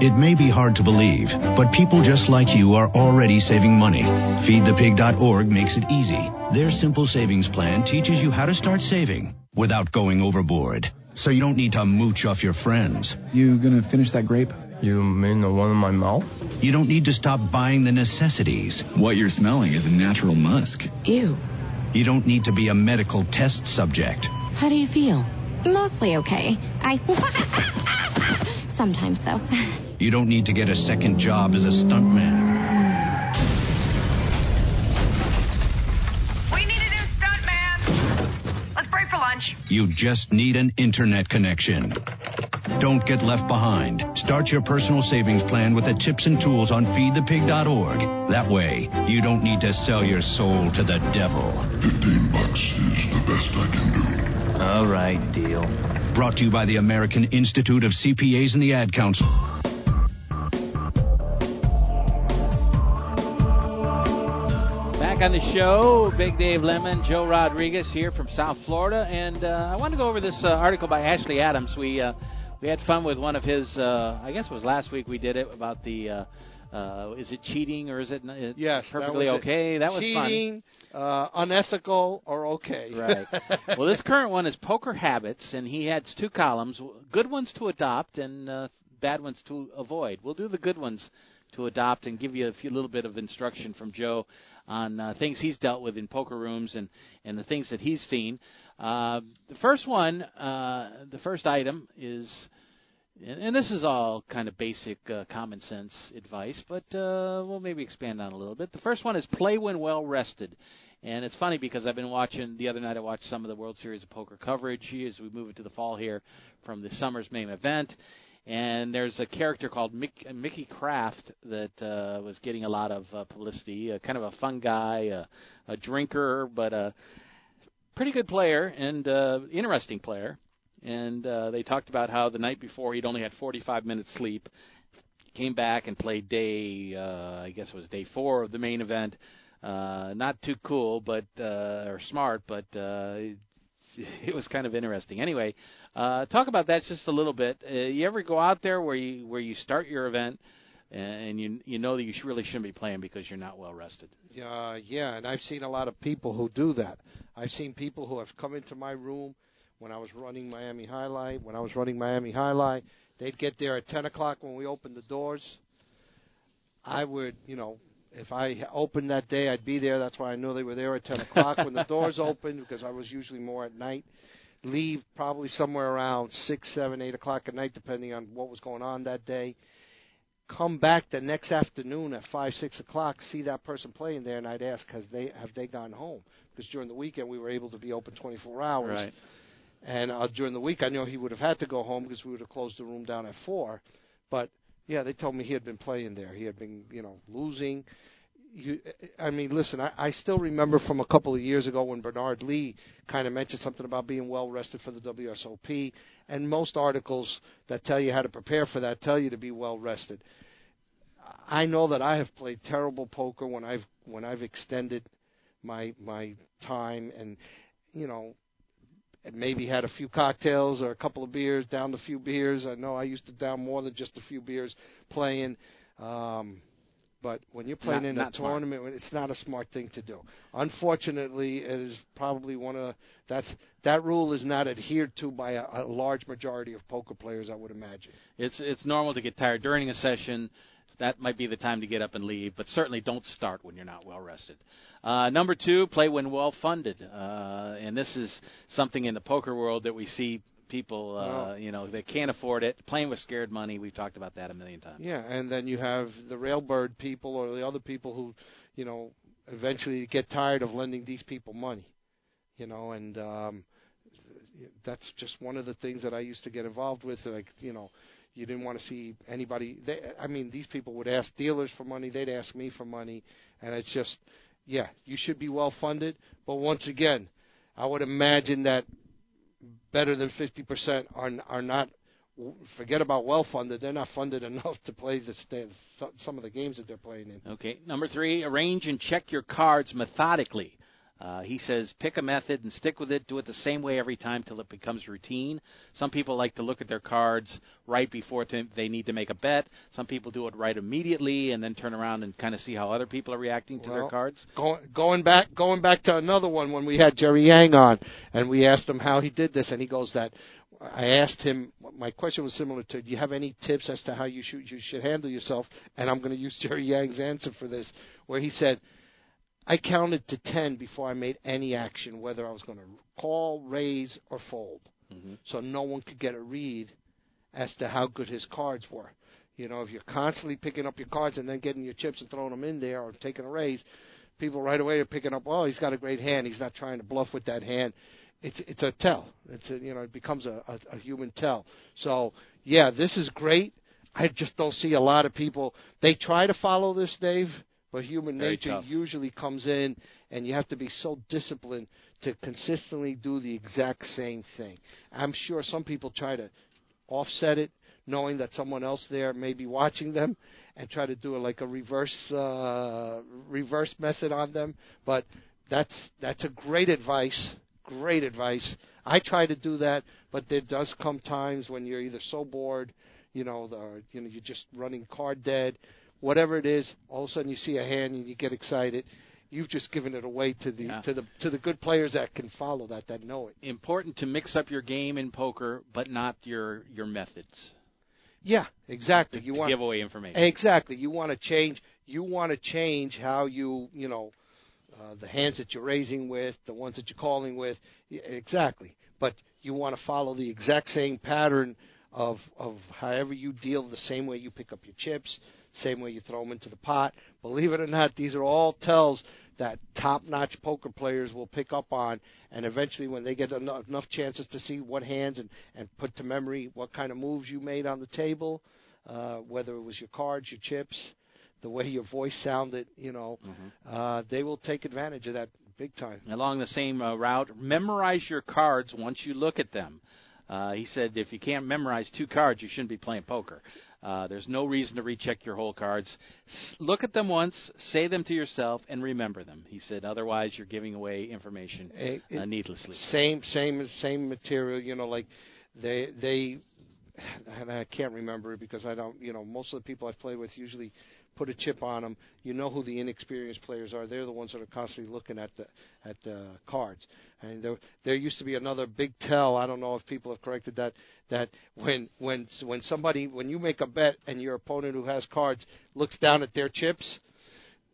It may be hard to believe, but people just like you are already saving money. FeedThePig.org makes it easy. Their simple savings plan teaches you how to start saving without going overboard. So you don't need to mooch off your friends. You gonna finish that grape? You mean the one in my mouth? You don't need to stop buying the necessities. What you're smelling is a natural musk. Ew. You don't need to be a medical test subject. How do you feel? Mostly okay. I. <laughs> Sometimes, though. You don't need to get a second job as a stuntman. We need a new stuntman. Let's break for lunch. You just need an internet connection. Don't get left behind. Start your personal savings plan with the tips and tools on feedthepig.org. That way, you don't need to sell your soul to the devil. 15 bucks is the best I can do. All right, deal. Brought to you by the American Institute of CPAs and the Ad Council. Back on the show, Big Dave Lemon, Joe Rodriguez here from South Florida, and uh, I want to go over this uh, article by Ashley Adams. We uh, we had fun with one of his. Uh, I guess it was last week we did it about the. Uh, is it cheating or is it n- Yes, perfectly that okay? It. That was cheating, uh, unethical, or okay. Right. <laughs> well, this current one is poker habits, and he has two columns: good ones to adopt and uh, bad ones to avoid. We'll do the good ones to adopt and give you a few little bit of instruction from Joe on uh, things he's dealt with in poker rooms and and the things that he's seen. Uh, the first one, uh, the first item is. And and this is all kind of basic uh, common sense advice, but uh, we'll maybe expand on a little bit. The first one is play when well rested. And it's funny because I've been watching the other night. I watched some of the World Series of Poker coverage as we move into the fall here from the summer's main event. And there's a character called Mick, Mickey Kraft that uh, was getting a lot of uh, publicity. Uh, kind of a fun guy, uh, a drinker, but a pretty good player and uh, interesting player. And uh, they talked about how the night before he'd only had 45 minutes sleep. Came back and played day, uh, I guess it was day four of the main event. Uh, not too cool, but uh, or smart, but uh, <laughs> it was kind of interesting. Anyway, uh, talk about that just a little bit. Uh, you ever go out there where you where you start your event and you you know that you really shouldn't be playing because you're not well rested? Uh, yeah, and I've seen a lot of people who do that. I've seen people who have come into my room when I was running Miami Jai-Alai. When I was running Miami Jai-Alai, they'd get there at 10 o'clock when we opened the doors. I would, you know, if I opened that day, I'd be there. That's why I knew they were there at 10 o'clock when the <laughs> doors opened because I was usually more at night. Leave probably somewhere around six, seven, eight o'clock at night, depending on what was going on that day. Come back the next afternoon at five, six o'clock, see that person playing there, and I'd ask, "Has they have they gone home?" Because during the weekend we were able to be open 24 hours. Right. And uh, during the week, I know he would have had to go home because we would have closed the room down at four. But yeah, they told me he had been playing there. He had been, you know, losing. You, I mean, listen, I, I still remember from a couple of years ago when Bernard Lee kind of mentioned something about being well rested for the WSOP, and most articles that tell you how to prepare for that tell you to be well rested. I know that I have played terrible poker when I've when I've extended my my time and you know and maybe had a few cocktails or a couple of beers, downed a few beers. I know I used to down more than just a few beers playing. Um, but when you're playing Not- in not a smart. tournament, it's not a smart thing to do. Unfortunately, it is probably one of that's that rule is not adhered to by a, a large majority of poker players. I would imagine. It's it's normal to get tired during a session. That might be the time to get up and leave, but certainly don't start when you're not well rested. Uh, number two, play when well funded, uh, and this is something in the poker world that we see people, uh, Well- you know, they can't afford it, playing with scared money. We've talked about that a million times. Yeah, and then you have the railbird people or the other people who, you know, eventually get tired of lending these people money, you know, and um, that's just one of the things that I used to get involved with. Like, you know, you didn't want to see anybody. They, I mean, these people would ask dealers for money. They'd ask me for money, and it's just, yeah, you should be well funded. But once again, I would imagine that better than 50% are are not forget about well funded. They're not funded <laughs> enough to play the some of the games that they're playing in. Okay. Number three, arrange and check your cards methodically. Uh, he says pick a method and stick with it. Do it the same way every time till it becomes routine. Some people like to look at their cards right before to, they need to make a bet. Some people do it right immediately and then turn around and kind of see how other people are reacting to their cards. Going going back going back to another one when we had Jerry Yang on and we asked him how he did this and he goes that I asked him my question was similar to do you have any tips as to how you should you should handle yourself and I'm going to use Jerry Yang's answer for this where he said I counted to 10 before I made any action whether I was going to call, raise or fold. Mm-hmm. So no one could get a read as to how good his cards were. You know, if you're constantly picking up your cards and then getting your chips and throwing them in there or taking a raise, people right away are picking up. Oh, he's got a great hand. He's not trying to bluff with that hand. It's it's a tell. It's a, you know it becomes a, a, a human tell. So yeah, this is great. I just don't see a lot of people. They try to follow this, Dave, but human Very nature tough. usually comes in, and you have to be so disciplined to consistently do the exact same thing. I'm sure some people try to offset it, knowing that someone else there may be watching them, and try to do it like a reverse uh, reverse method on them. But that's that's a great advice. Great advice. I try to do that, but there does come times when you're either so bored, you know, the, or, you know, you're just running card dead, whatever it is. All of a sudden, you see a hand and you get excited. You've just given it away to the Yeah. to the to the good players that can follow that, that know it. Important to mix up your game in poker, but not your your methods. Yeah, exactly. You to want give away information. Exactly. You want to change. You want to change how you, you know, uh, the hands that you're raising with, the ones that you're calling with. Exactly. But you want to follow the exact same pattern of of however you deal the same way you pick up your chips, same way you throw them into the pot. Believe it or not, these are all tells that top-notch poker players will pick up on, and eventually, when they get enough, enough chances to see what hands and and put to memory what kind of moves you made on the table, uh, whether it was your cards, your chips, the way your voice sounded, you know, Mm-hmm. uh, they will take advantage of that big time. Along the same uh, route, memorize your cards once you look at them. Uh, he said if you can't memorize two cards, you shouldn't be playing poker. Uh, there's no reason to recheck your whole cards. S- look at them once, say them to yourself, and remember them. He said otherwise you're giving away information Eh, it- uh, needlessly. Same, same, same material. You know, like they they. <sighs> And I can't remember because I don't. You know, most of the people I've played with usually put a chip on them. You know who the inexperienced players are. They're the ones that are constantly looking at the at the cards. And there there used to be another big tell. I don't know if people have corrected that. That when when when somebody when you make a bet and your opponent who has cards looks down at their chips,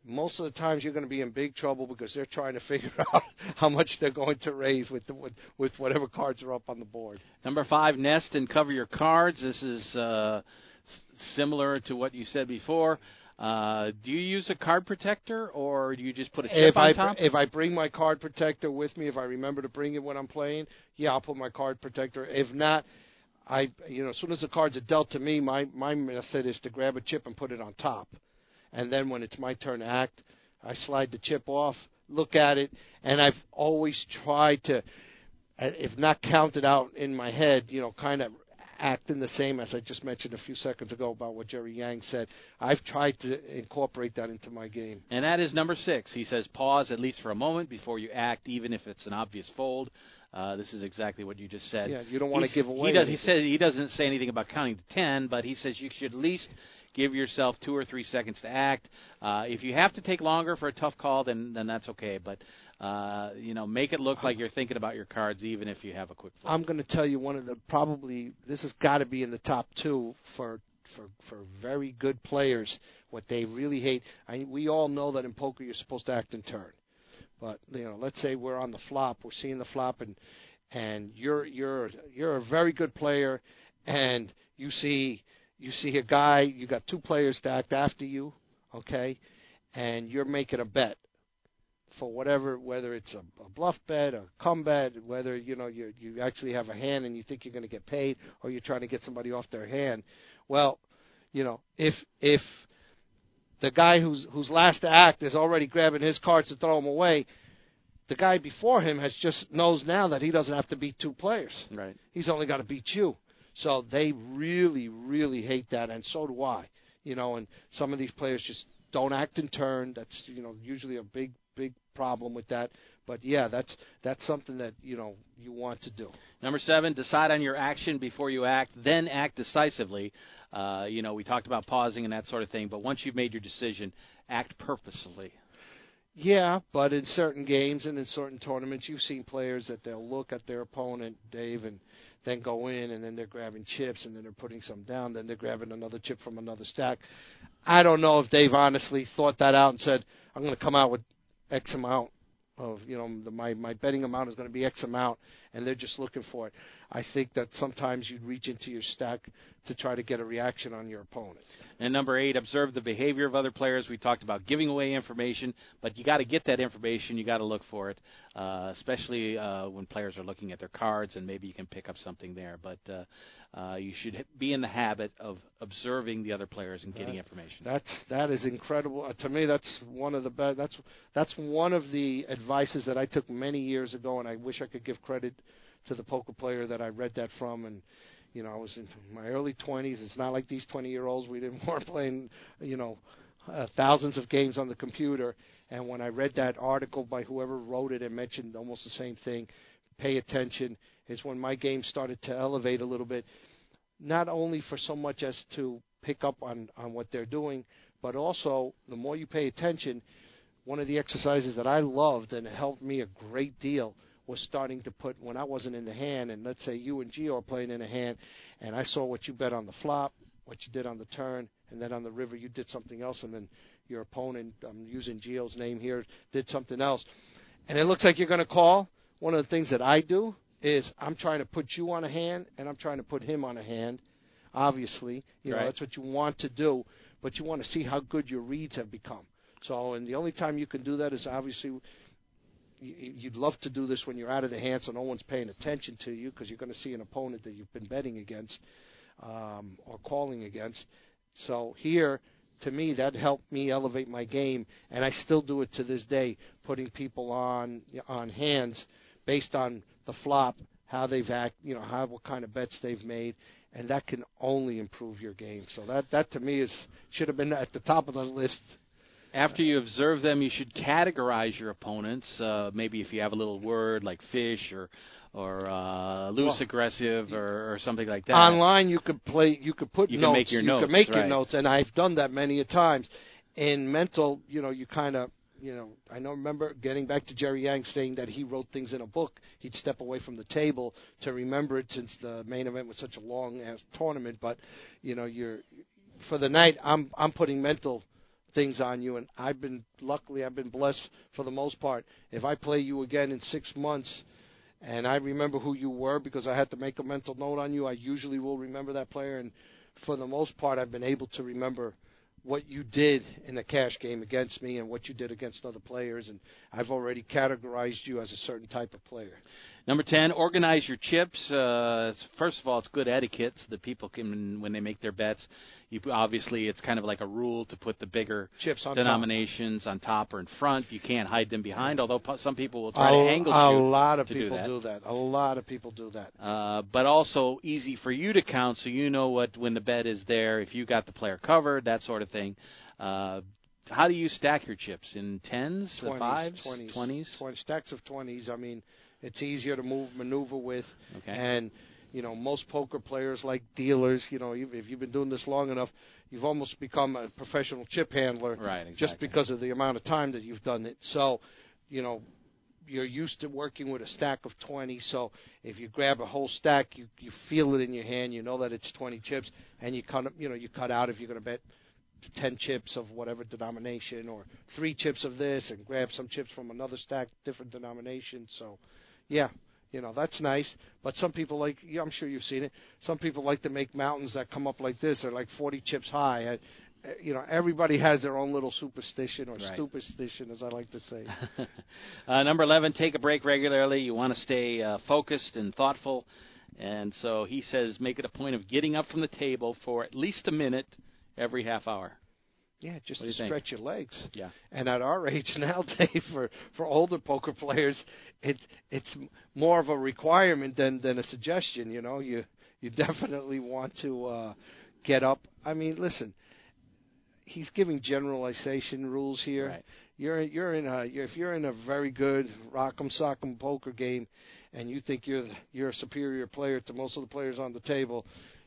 most of the times you're going to be in big trouble because they're trying to <laughs> figure out how much they're going to raise with the, with, with whatever cards are up on the board. Number five, nest and cover your cards. This is uh, s- similar to what you said before. Uh, do you use a card protector or do you just put a chip If on I top? if I bring my card protector with me, if I remember to bring it when I'm playing, yeah, I'll put my card protector. If not, I you know as soon as the cards are dealt to me, my my method is to grab a chip and put it on top, and then when it's my turn to act, I slide the chip off, look at it, and I've always tried to, uh, if not count it out in my head, you know, kind of act in the same as I just mentioned a few seconds ago about what Jerry Yang said. I've tried to incorporate that into my game. And that is number six. He says pause at least for a moment before you act, even if it's an obvious fold. Uh, this is exactly what you just said. Yeah, you don't wanna give away He, does, he says he doesn't say anything about counting to ten, but he says you should at least give yourself two or three seconds to act. Uh, if you have to take longer for a tough call, then then that's okay. But uh, you know, make it look like you're thinking about your cards, even if you have a quick fold. I'm going to tell you one of the probably this has got to be in the top two for for for very good players. What they really hate. I, we all know that in poker you're supposed to act in turn, but you know, let's say we're on the flop, we're seeing the flop, and and you're you're you're a very good player, and you see you see a guy, you got two players to act after you, okay, and you're making a bet for whatever, whether it's a, a bluff bet, a come bet, whether you know you you actually have a hand and you think you're going to get paid, or you're trying to get somebody off their hand. Well, you know, if if the guy who's who's last to act is already grabbing his cards to throw them away, the guy before him has just knows now that he doesn't have to beat two players. Right. He's only got to beat you. So they really, really hate that, and so do I. You know, and some of these players just don't act in turn. That's you know usually a big, big problem with that. But yeah, that's that's something that you know you want to do. Number seven, decide on your action before you act, then act decisively. Uh, you know, we talked about pausing and that sort of thing, but once you've made your decision, act purposefully. Yeah, but in certain games and in certain tournaments, you've seen players that they'll look at their opponent, Dave, and then go in, and then they're grabbing chips, and then they're putting some down, then they're grabbing another chip from another stack. I don't know if Dave honestly thought that out and said, "I'm going to come out with X amount of you know the, my my betting amount is going to be X amount, and they're just looking for it. I think that sometimes you'd reach into your stack to try to get a reaction on your opponent. And number eight, observe the behavior of other players. We talked about giving away information, but you got to get that information. You got to look for it, uh, especially uh, when players are looking at their cards, and maybe you can pick up something there. But uh, uh, you should be in the habit of observing the other players and getting That- information. That's that is incredible. Uh, to me, that's one of the best. That's that's one of the advices that I took many years ago, and I wish I could give credit to the poker player that I read that from. And you know, I was in my early 20s. It's not like these 20 year olds. We didn't <laughs> weren't playing, you know, uh, thousands of games on the computer. And when I read that article by whoever wrote it and mentioned almost the same thing, pay attention, is when my game started to elevate a little bit. Not only for so much as to pick up on on what they're doing, but also the more you pay attention. One of the exercises that I loved and helped me a great deal was starting to put when I wasn't in the hand, and let's say you and Gio are playing in a hand, and I saw what you bet on the flop, what you did on the turn, and then on the river you did something else, and then your opponent, I'm using Gio's name here, did something else, and it looks like you're going to call. One of the things that I do is I'm trying to put you on a hand, and I'm trying to put him on a hand. Obviously, you know that's what you want to do, but you want to see how good your reads have become. So, and the only time you can do that is obviously you'd love to do this when you're out of the hand, so no one's paying attention to you because you're going to see an opponent that you've been betting against um, or calling against. So here, to me, that helped me elevate my game, and I still do it to this day, putting people on on hands based on the flop, how they've act, you know, how what kind of bets they've made, and that can only improve your game. So that that to me is should have been at the top of the list. After you observe them, you should categorize your opponents. Uh, maybe if you have a little word like fish or or uh, loose Well, aggressive or, or something like that. Online, you could play. You could put You can notes. make your you notes, could make your notes, and I've done that many a times. In mental, you know, you kind of, you know, I know. Remember getting back to Jerry Yang saying that he wrote things in a book. He'd step away from the table to remember it, since the main event was such a long ass tournament. But, you know, you're for the night. I'm I'm putting mental things on you, and I've been luckily I've been blessed for the most part. If I play you again in six months and I remember who you were because I had to make a mental note on you. I usually will remember that player, and for the most part, I've been able to remember what you did in the cash game against me and what you did against other players, and I've already categorized you as a certain type of player. Number 10, organize your chips. Uh, first of all, it's good etiquette so that people can, when they make their bets, you obviously it's kind of like a rule to put the bigger Chips on top. denominations on top or in front. You can't hide them behind, although some people will try to a, angle a lot of to people do that. A lot of people do that. Uh, but also easy for you to count, so you know what when the bet is there. If you got the player covered, that sort of thing. Uh, how do you stack your chips in tens, uh, 20s, fives, 20s, twenties? 20 stacks of 20s. I mean, it's easier to move, maneuver with. Okay. And, you know, most poker players, like dealers, you know, if if you've been doing this long enough, you've almost become a professional chip handler. Right, Just because of the amount of time that you've done it. So, you know, you're used to working with a stack of 20. So if you grab a whole stack, you you feel it in your hand. You know that it's 20 chips, and you cut you know you cut out if you're going to bet 10 chips of whatever denomination or three chips of this and grab some chips from another stack, different denomination. So, yeah, you know, that's nice. But some people like, yeah, I'm sure you've seen it. Some people like to make mountains that come up like this. They're like 40 chips high. I, uh, you know, everybody has their own little superstition or Right. superstition, as I like to say. <laughs> uh, number 11, take a break regularly. You want to stay uh, focused and thoughtful. And so he says make it a point of getting up from the table for at least a minute every half hour. Yeah, just to you think? stretch your legs. Yeah. And at our <laughs> age now, Dave, for for older poker players, it it's more of a requirement than than a suggestion. You know, you you definitely want to uh, get up. I mean, listen, he's giving generalization rules here. Right. You're you're in a you're, if you're in a very good rock'em sock'em poker game, and you think you're you're a superior player to most of the players on the table,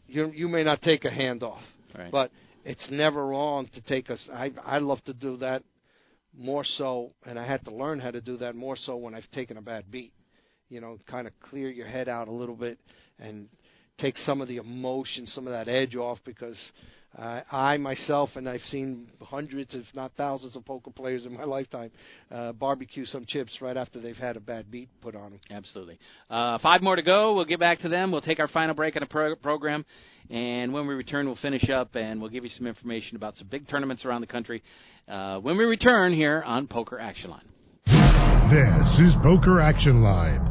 you you may not take a hand off. Right. But it's never wrong to take us. I I love to do that more so, and I had to learn how to do that more so when I've taken a bad beat. You know, kind of clear your head out a little bit and take some of the emotion, some of that edge off because uh, I myself, and I've seen hundreds, if not thousands, of poker players in my <laughs> lifetime uh, barbecue some chips right after they've had a bad beat put on them. Absolutely. Uh, five more to go. We'll get back to them. We'll take our final break in the pro- program, and when we return, we'll finish up and we'll give you some information about some big tournaments around the country. Uh, when we return here on Poker Action Line. This is Poker Action Line.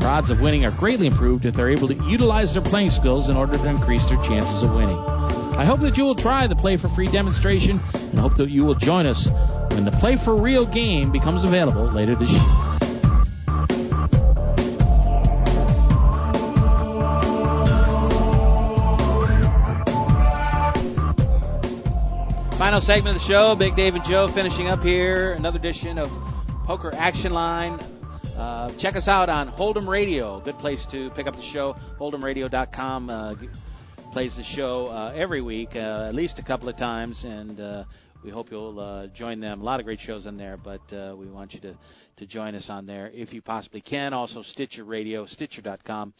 Their odds of winning are greatly improved if they're able to utilize their playing skills in order to increase their chances of winning. I hope that you will try the Play for Free demonstration and hope that you will join us when the Play for Real game becomes available later this year. Final segment of the show. Big Dave and Joe finishing up here. Another edition of Poker Action Line. Uh, check us out on Hold'em Radio. Good place to pick up the show. Hold'emRadio.com uh, plays the show uh, every week, uh, at least a couple of times, and uh, we hope you'll uh, join them. A lot of great shows on there, but we want you to, to join us on there if you possibly can. Also, Stitcher Radio, Stitcher.com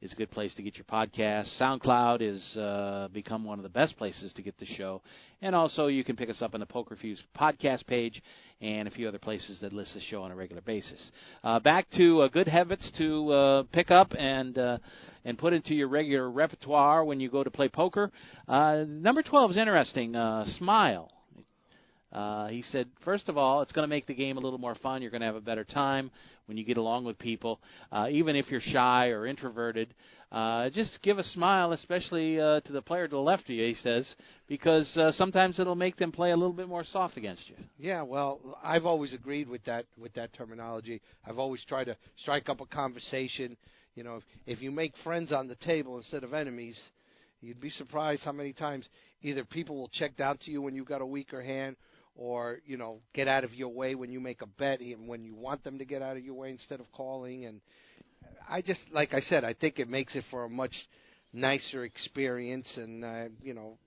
is a good place to get your podcast. SoundCloud has uh, become one of the best places to get the show, and also you can pick us up on the Poker Fuse podcast page and a few other places that list the show on a regular basis. Uh, back to uh, good habits to uh, pick up and uh, and put into your regular repertoire when you go to play poker. Uh, number twelve is interesting. Uh, smile. Uh, he said, first of all, it's going to make the game a little more fun. You're going to have a better time when you get along with people, uh, even if you're shy or introverted. Uh, just give a smile, especially uh, to the player to the left of you. He says, because uh, sometimes it'll make them play a little bit more soft against you. Yeah, well, I've always agreed with that with that terminology. I've always tried to strike up a conversation. You know, if, if you make friends on the table instead of enemies, you'd be surprised how many times either people will check down to you when you've got a weaker hand, or you know get out of your way when you make a bet, even when you want them to get out of your way instead of calling. And I just, like I said, I think it makes it for a much nicer experience. And uh, you know,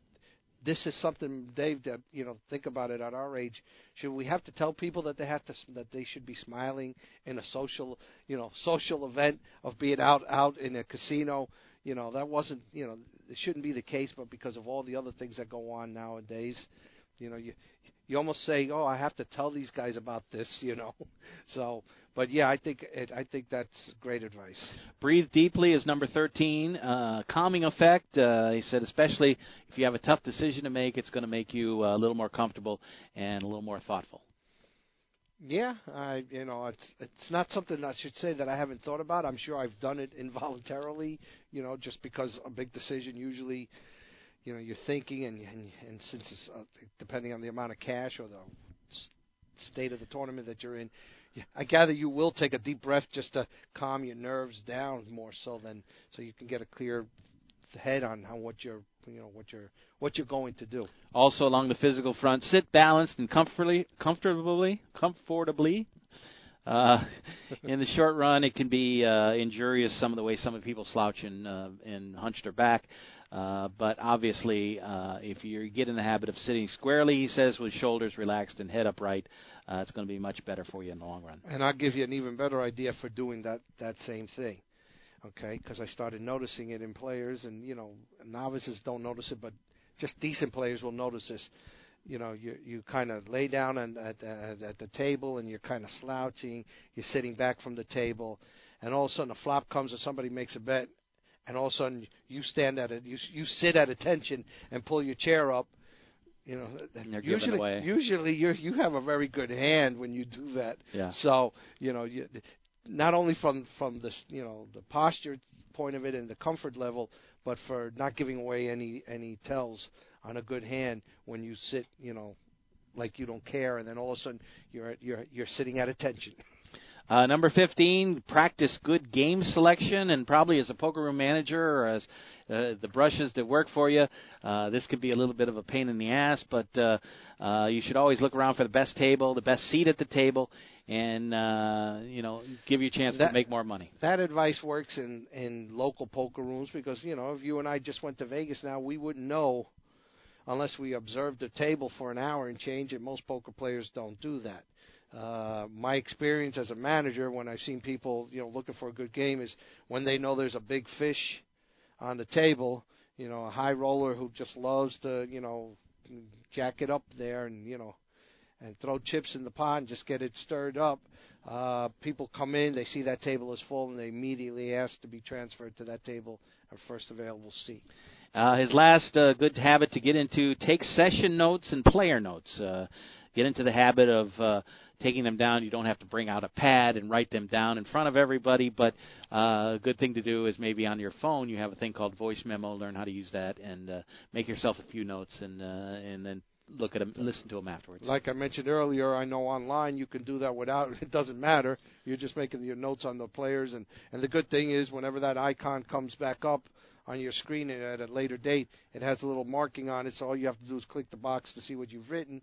this is something, Dave, that you know, think about it at our age. Should we have to tell people that they have to that they should be smiling in a social, you know, social event of being out out in a casino? You know, that wasn't, you know, it shouldn't be the case, but because of all the other things that go on nowadays, you know, you you almost say, "Oh, I have to tell these guys about this," you know. <laughs> So, but yeah, I think it, I think that's great advice. Breathe deeply is number 13. Uh, calming effect. Uh, he said, especially if you have a tough decision to make, it's going to make you uh, a little more comfortable and a little more thoughtful. Yeah, I you know it's it's not something I should say that I haven't thought about. I'm sure I've done it <laughs> involuntarily, you know, just because a big decision usually, you know, you're thinking and and, and since it's uh, depending on the amount of cash or the state of the tournament that you're in, I gather you will take a deep breath just to calm your nerves down more so than so you can get a clear head on how what you're you know what you're what you're going to do. Also along the physical front, sit balanced and comfortably, comfortably, comfortably. Uh, in the short run, it can be uh, injurious some of the way some of people slouch and, uh, and hunch their back. Uh, but obviously, uh, if you get in the habit of sitting squarely, he says, with shoulders relaxed and head upright, uh, it's going to be much better for you in the long run. And I'll give you an even better idea for doing that that same thing. Okay, because I started noticing it in players, and you know, novices don't notice it, but just decent players will notice this. You know, you you kind of lay down and at, at at the table, and you're kind of slouching. You're sitting back from the table, and all of a sudden a flop comes, and somebody makes a bet, and all of a sudden you stand at it, you you sit at attention and pull your chair up. You know, And they're giving usually away. usually you you have a very good hand when you do that. Yeah. So you know, you, not only from from the you know the posture point of it and the comfort level, but for not giving away any any tells on a good hand when you sit, you know, like you don't care, and then all of a sudden you're you're you're sitting at attention. <laughs> Uh, number 15, practice good game selection, and probably as a poker room manager or as uh, the brushes that work for you, uh, this could be a little bit of a pain in the ass, but uh, uh, you should always look around for the best table, the best seat at the table, and uh, you know give you a chance to make more money. That advice works in in local poker rooms because you know if you and I just went to Vegas now, we wouldn't know unless we observed the table for an hour and change it. Most poker players don't do that. Uh, my experience as a manager, when I've seen people, you know, looking for a good game, is when they know there's a big fish on the table, you know, a high roller who just loves to, you know, jack it up there and you know, and throw chips in the pot and just get it stirred up. Uh, people come in, they see that table is full, and they immediately ask to be transferred to that table or first available seat. Uh, his last uh, good habit to get into: take session notes and player notes. Uh, get into the habit of uh, taking them down. You don't have to bring out a pad and write them down in front of everybody, but uh, a good thing to do is maybe on your phone you have a thing called voice memo. Learn how to use that and uh, make yourself a few notes and uh, and then look at them, listen to them afterwards. Like I mentioned earlier, I know online you can do that without. <laughs> It doesn't matter. You're just making your notes on the players, and and the good thing is whenever that icon comes back up on your screen at a later date, it has a little marking on it. So all you have to do is click the box to see what you've written.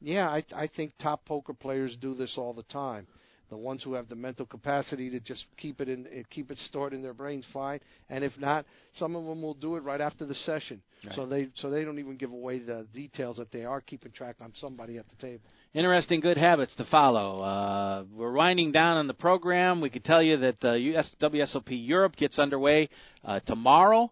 Yeah, I I think top poker players do this all the time. The ones who have the mental capacity to just keep it in, eh, keep it stored in their brains, fine. And if not, some of them will do it right after the session, so they so they don't even give away the details that they are keeping track on somebody at the table. Interesting good habits to follow. Uh, we're winding down on the program. We can tell you that the US, WSOP Europe gets underway uh, tomorrow.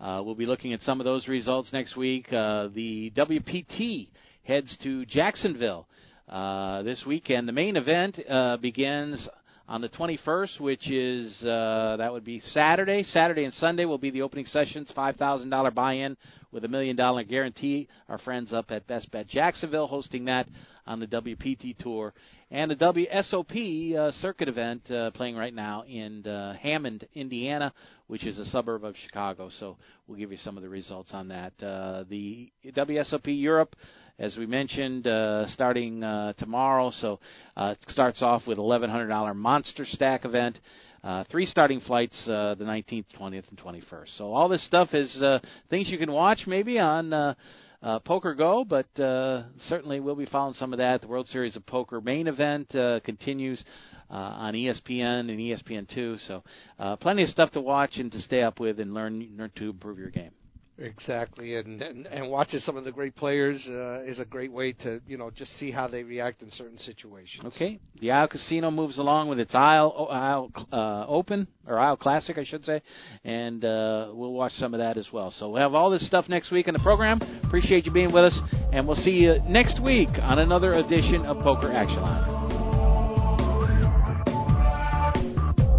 Uh, we'll be looking at some of those results next week. Uh, the WPT heads to Jacksonville uh, this weekend. The main event uh, begins on the 21st, which is uh, that would be Saturday. Saturday and Sunday will be the opening sessions. Five thousand dollar buy-in with a million dollar guarantee. Our friends up at Best Bet Jacksonville hosting that on the WPT tour, and the WSOP uh, circuit event uh, playing right now in uh, Hammond, Indiana, which is a suburb of Chicago. So we'll give you some of the results on that. Uh, the WSOP Europe as we mentioned, uh, starting uh, tomorrow. So uh, it starts off with $1,100 Monster Stack event. Uh, three starting flights, uh, the 19th, 20th, and 21st. So all this stuff is uh, things you can watch maybe on uh, uh, PokerGO, but uh, certainly we'll be following some of that. The World Series of Poker main event uh, continues uh, on ESPN and ESPN2. So uh, plenty of stuff to watch and to stay up with and learn, learn to improve your game. Exactly, and and, and watching some of the great players uh, is a great way to you know just see how they react in certain situations. Okay, the Isle Casino moves along with its Isle, Isle uh, Open or Isle Classic, I should say, and uh, we'll watch some of that as well. So we'll have all this stuff next week in the program. Appreciate you being with us, and we'll see you next week on another edition of Poker Action Line.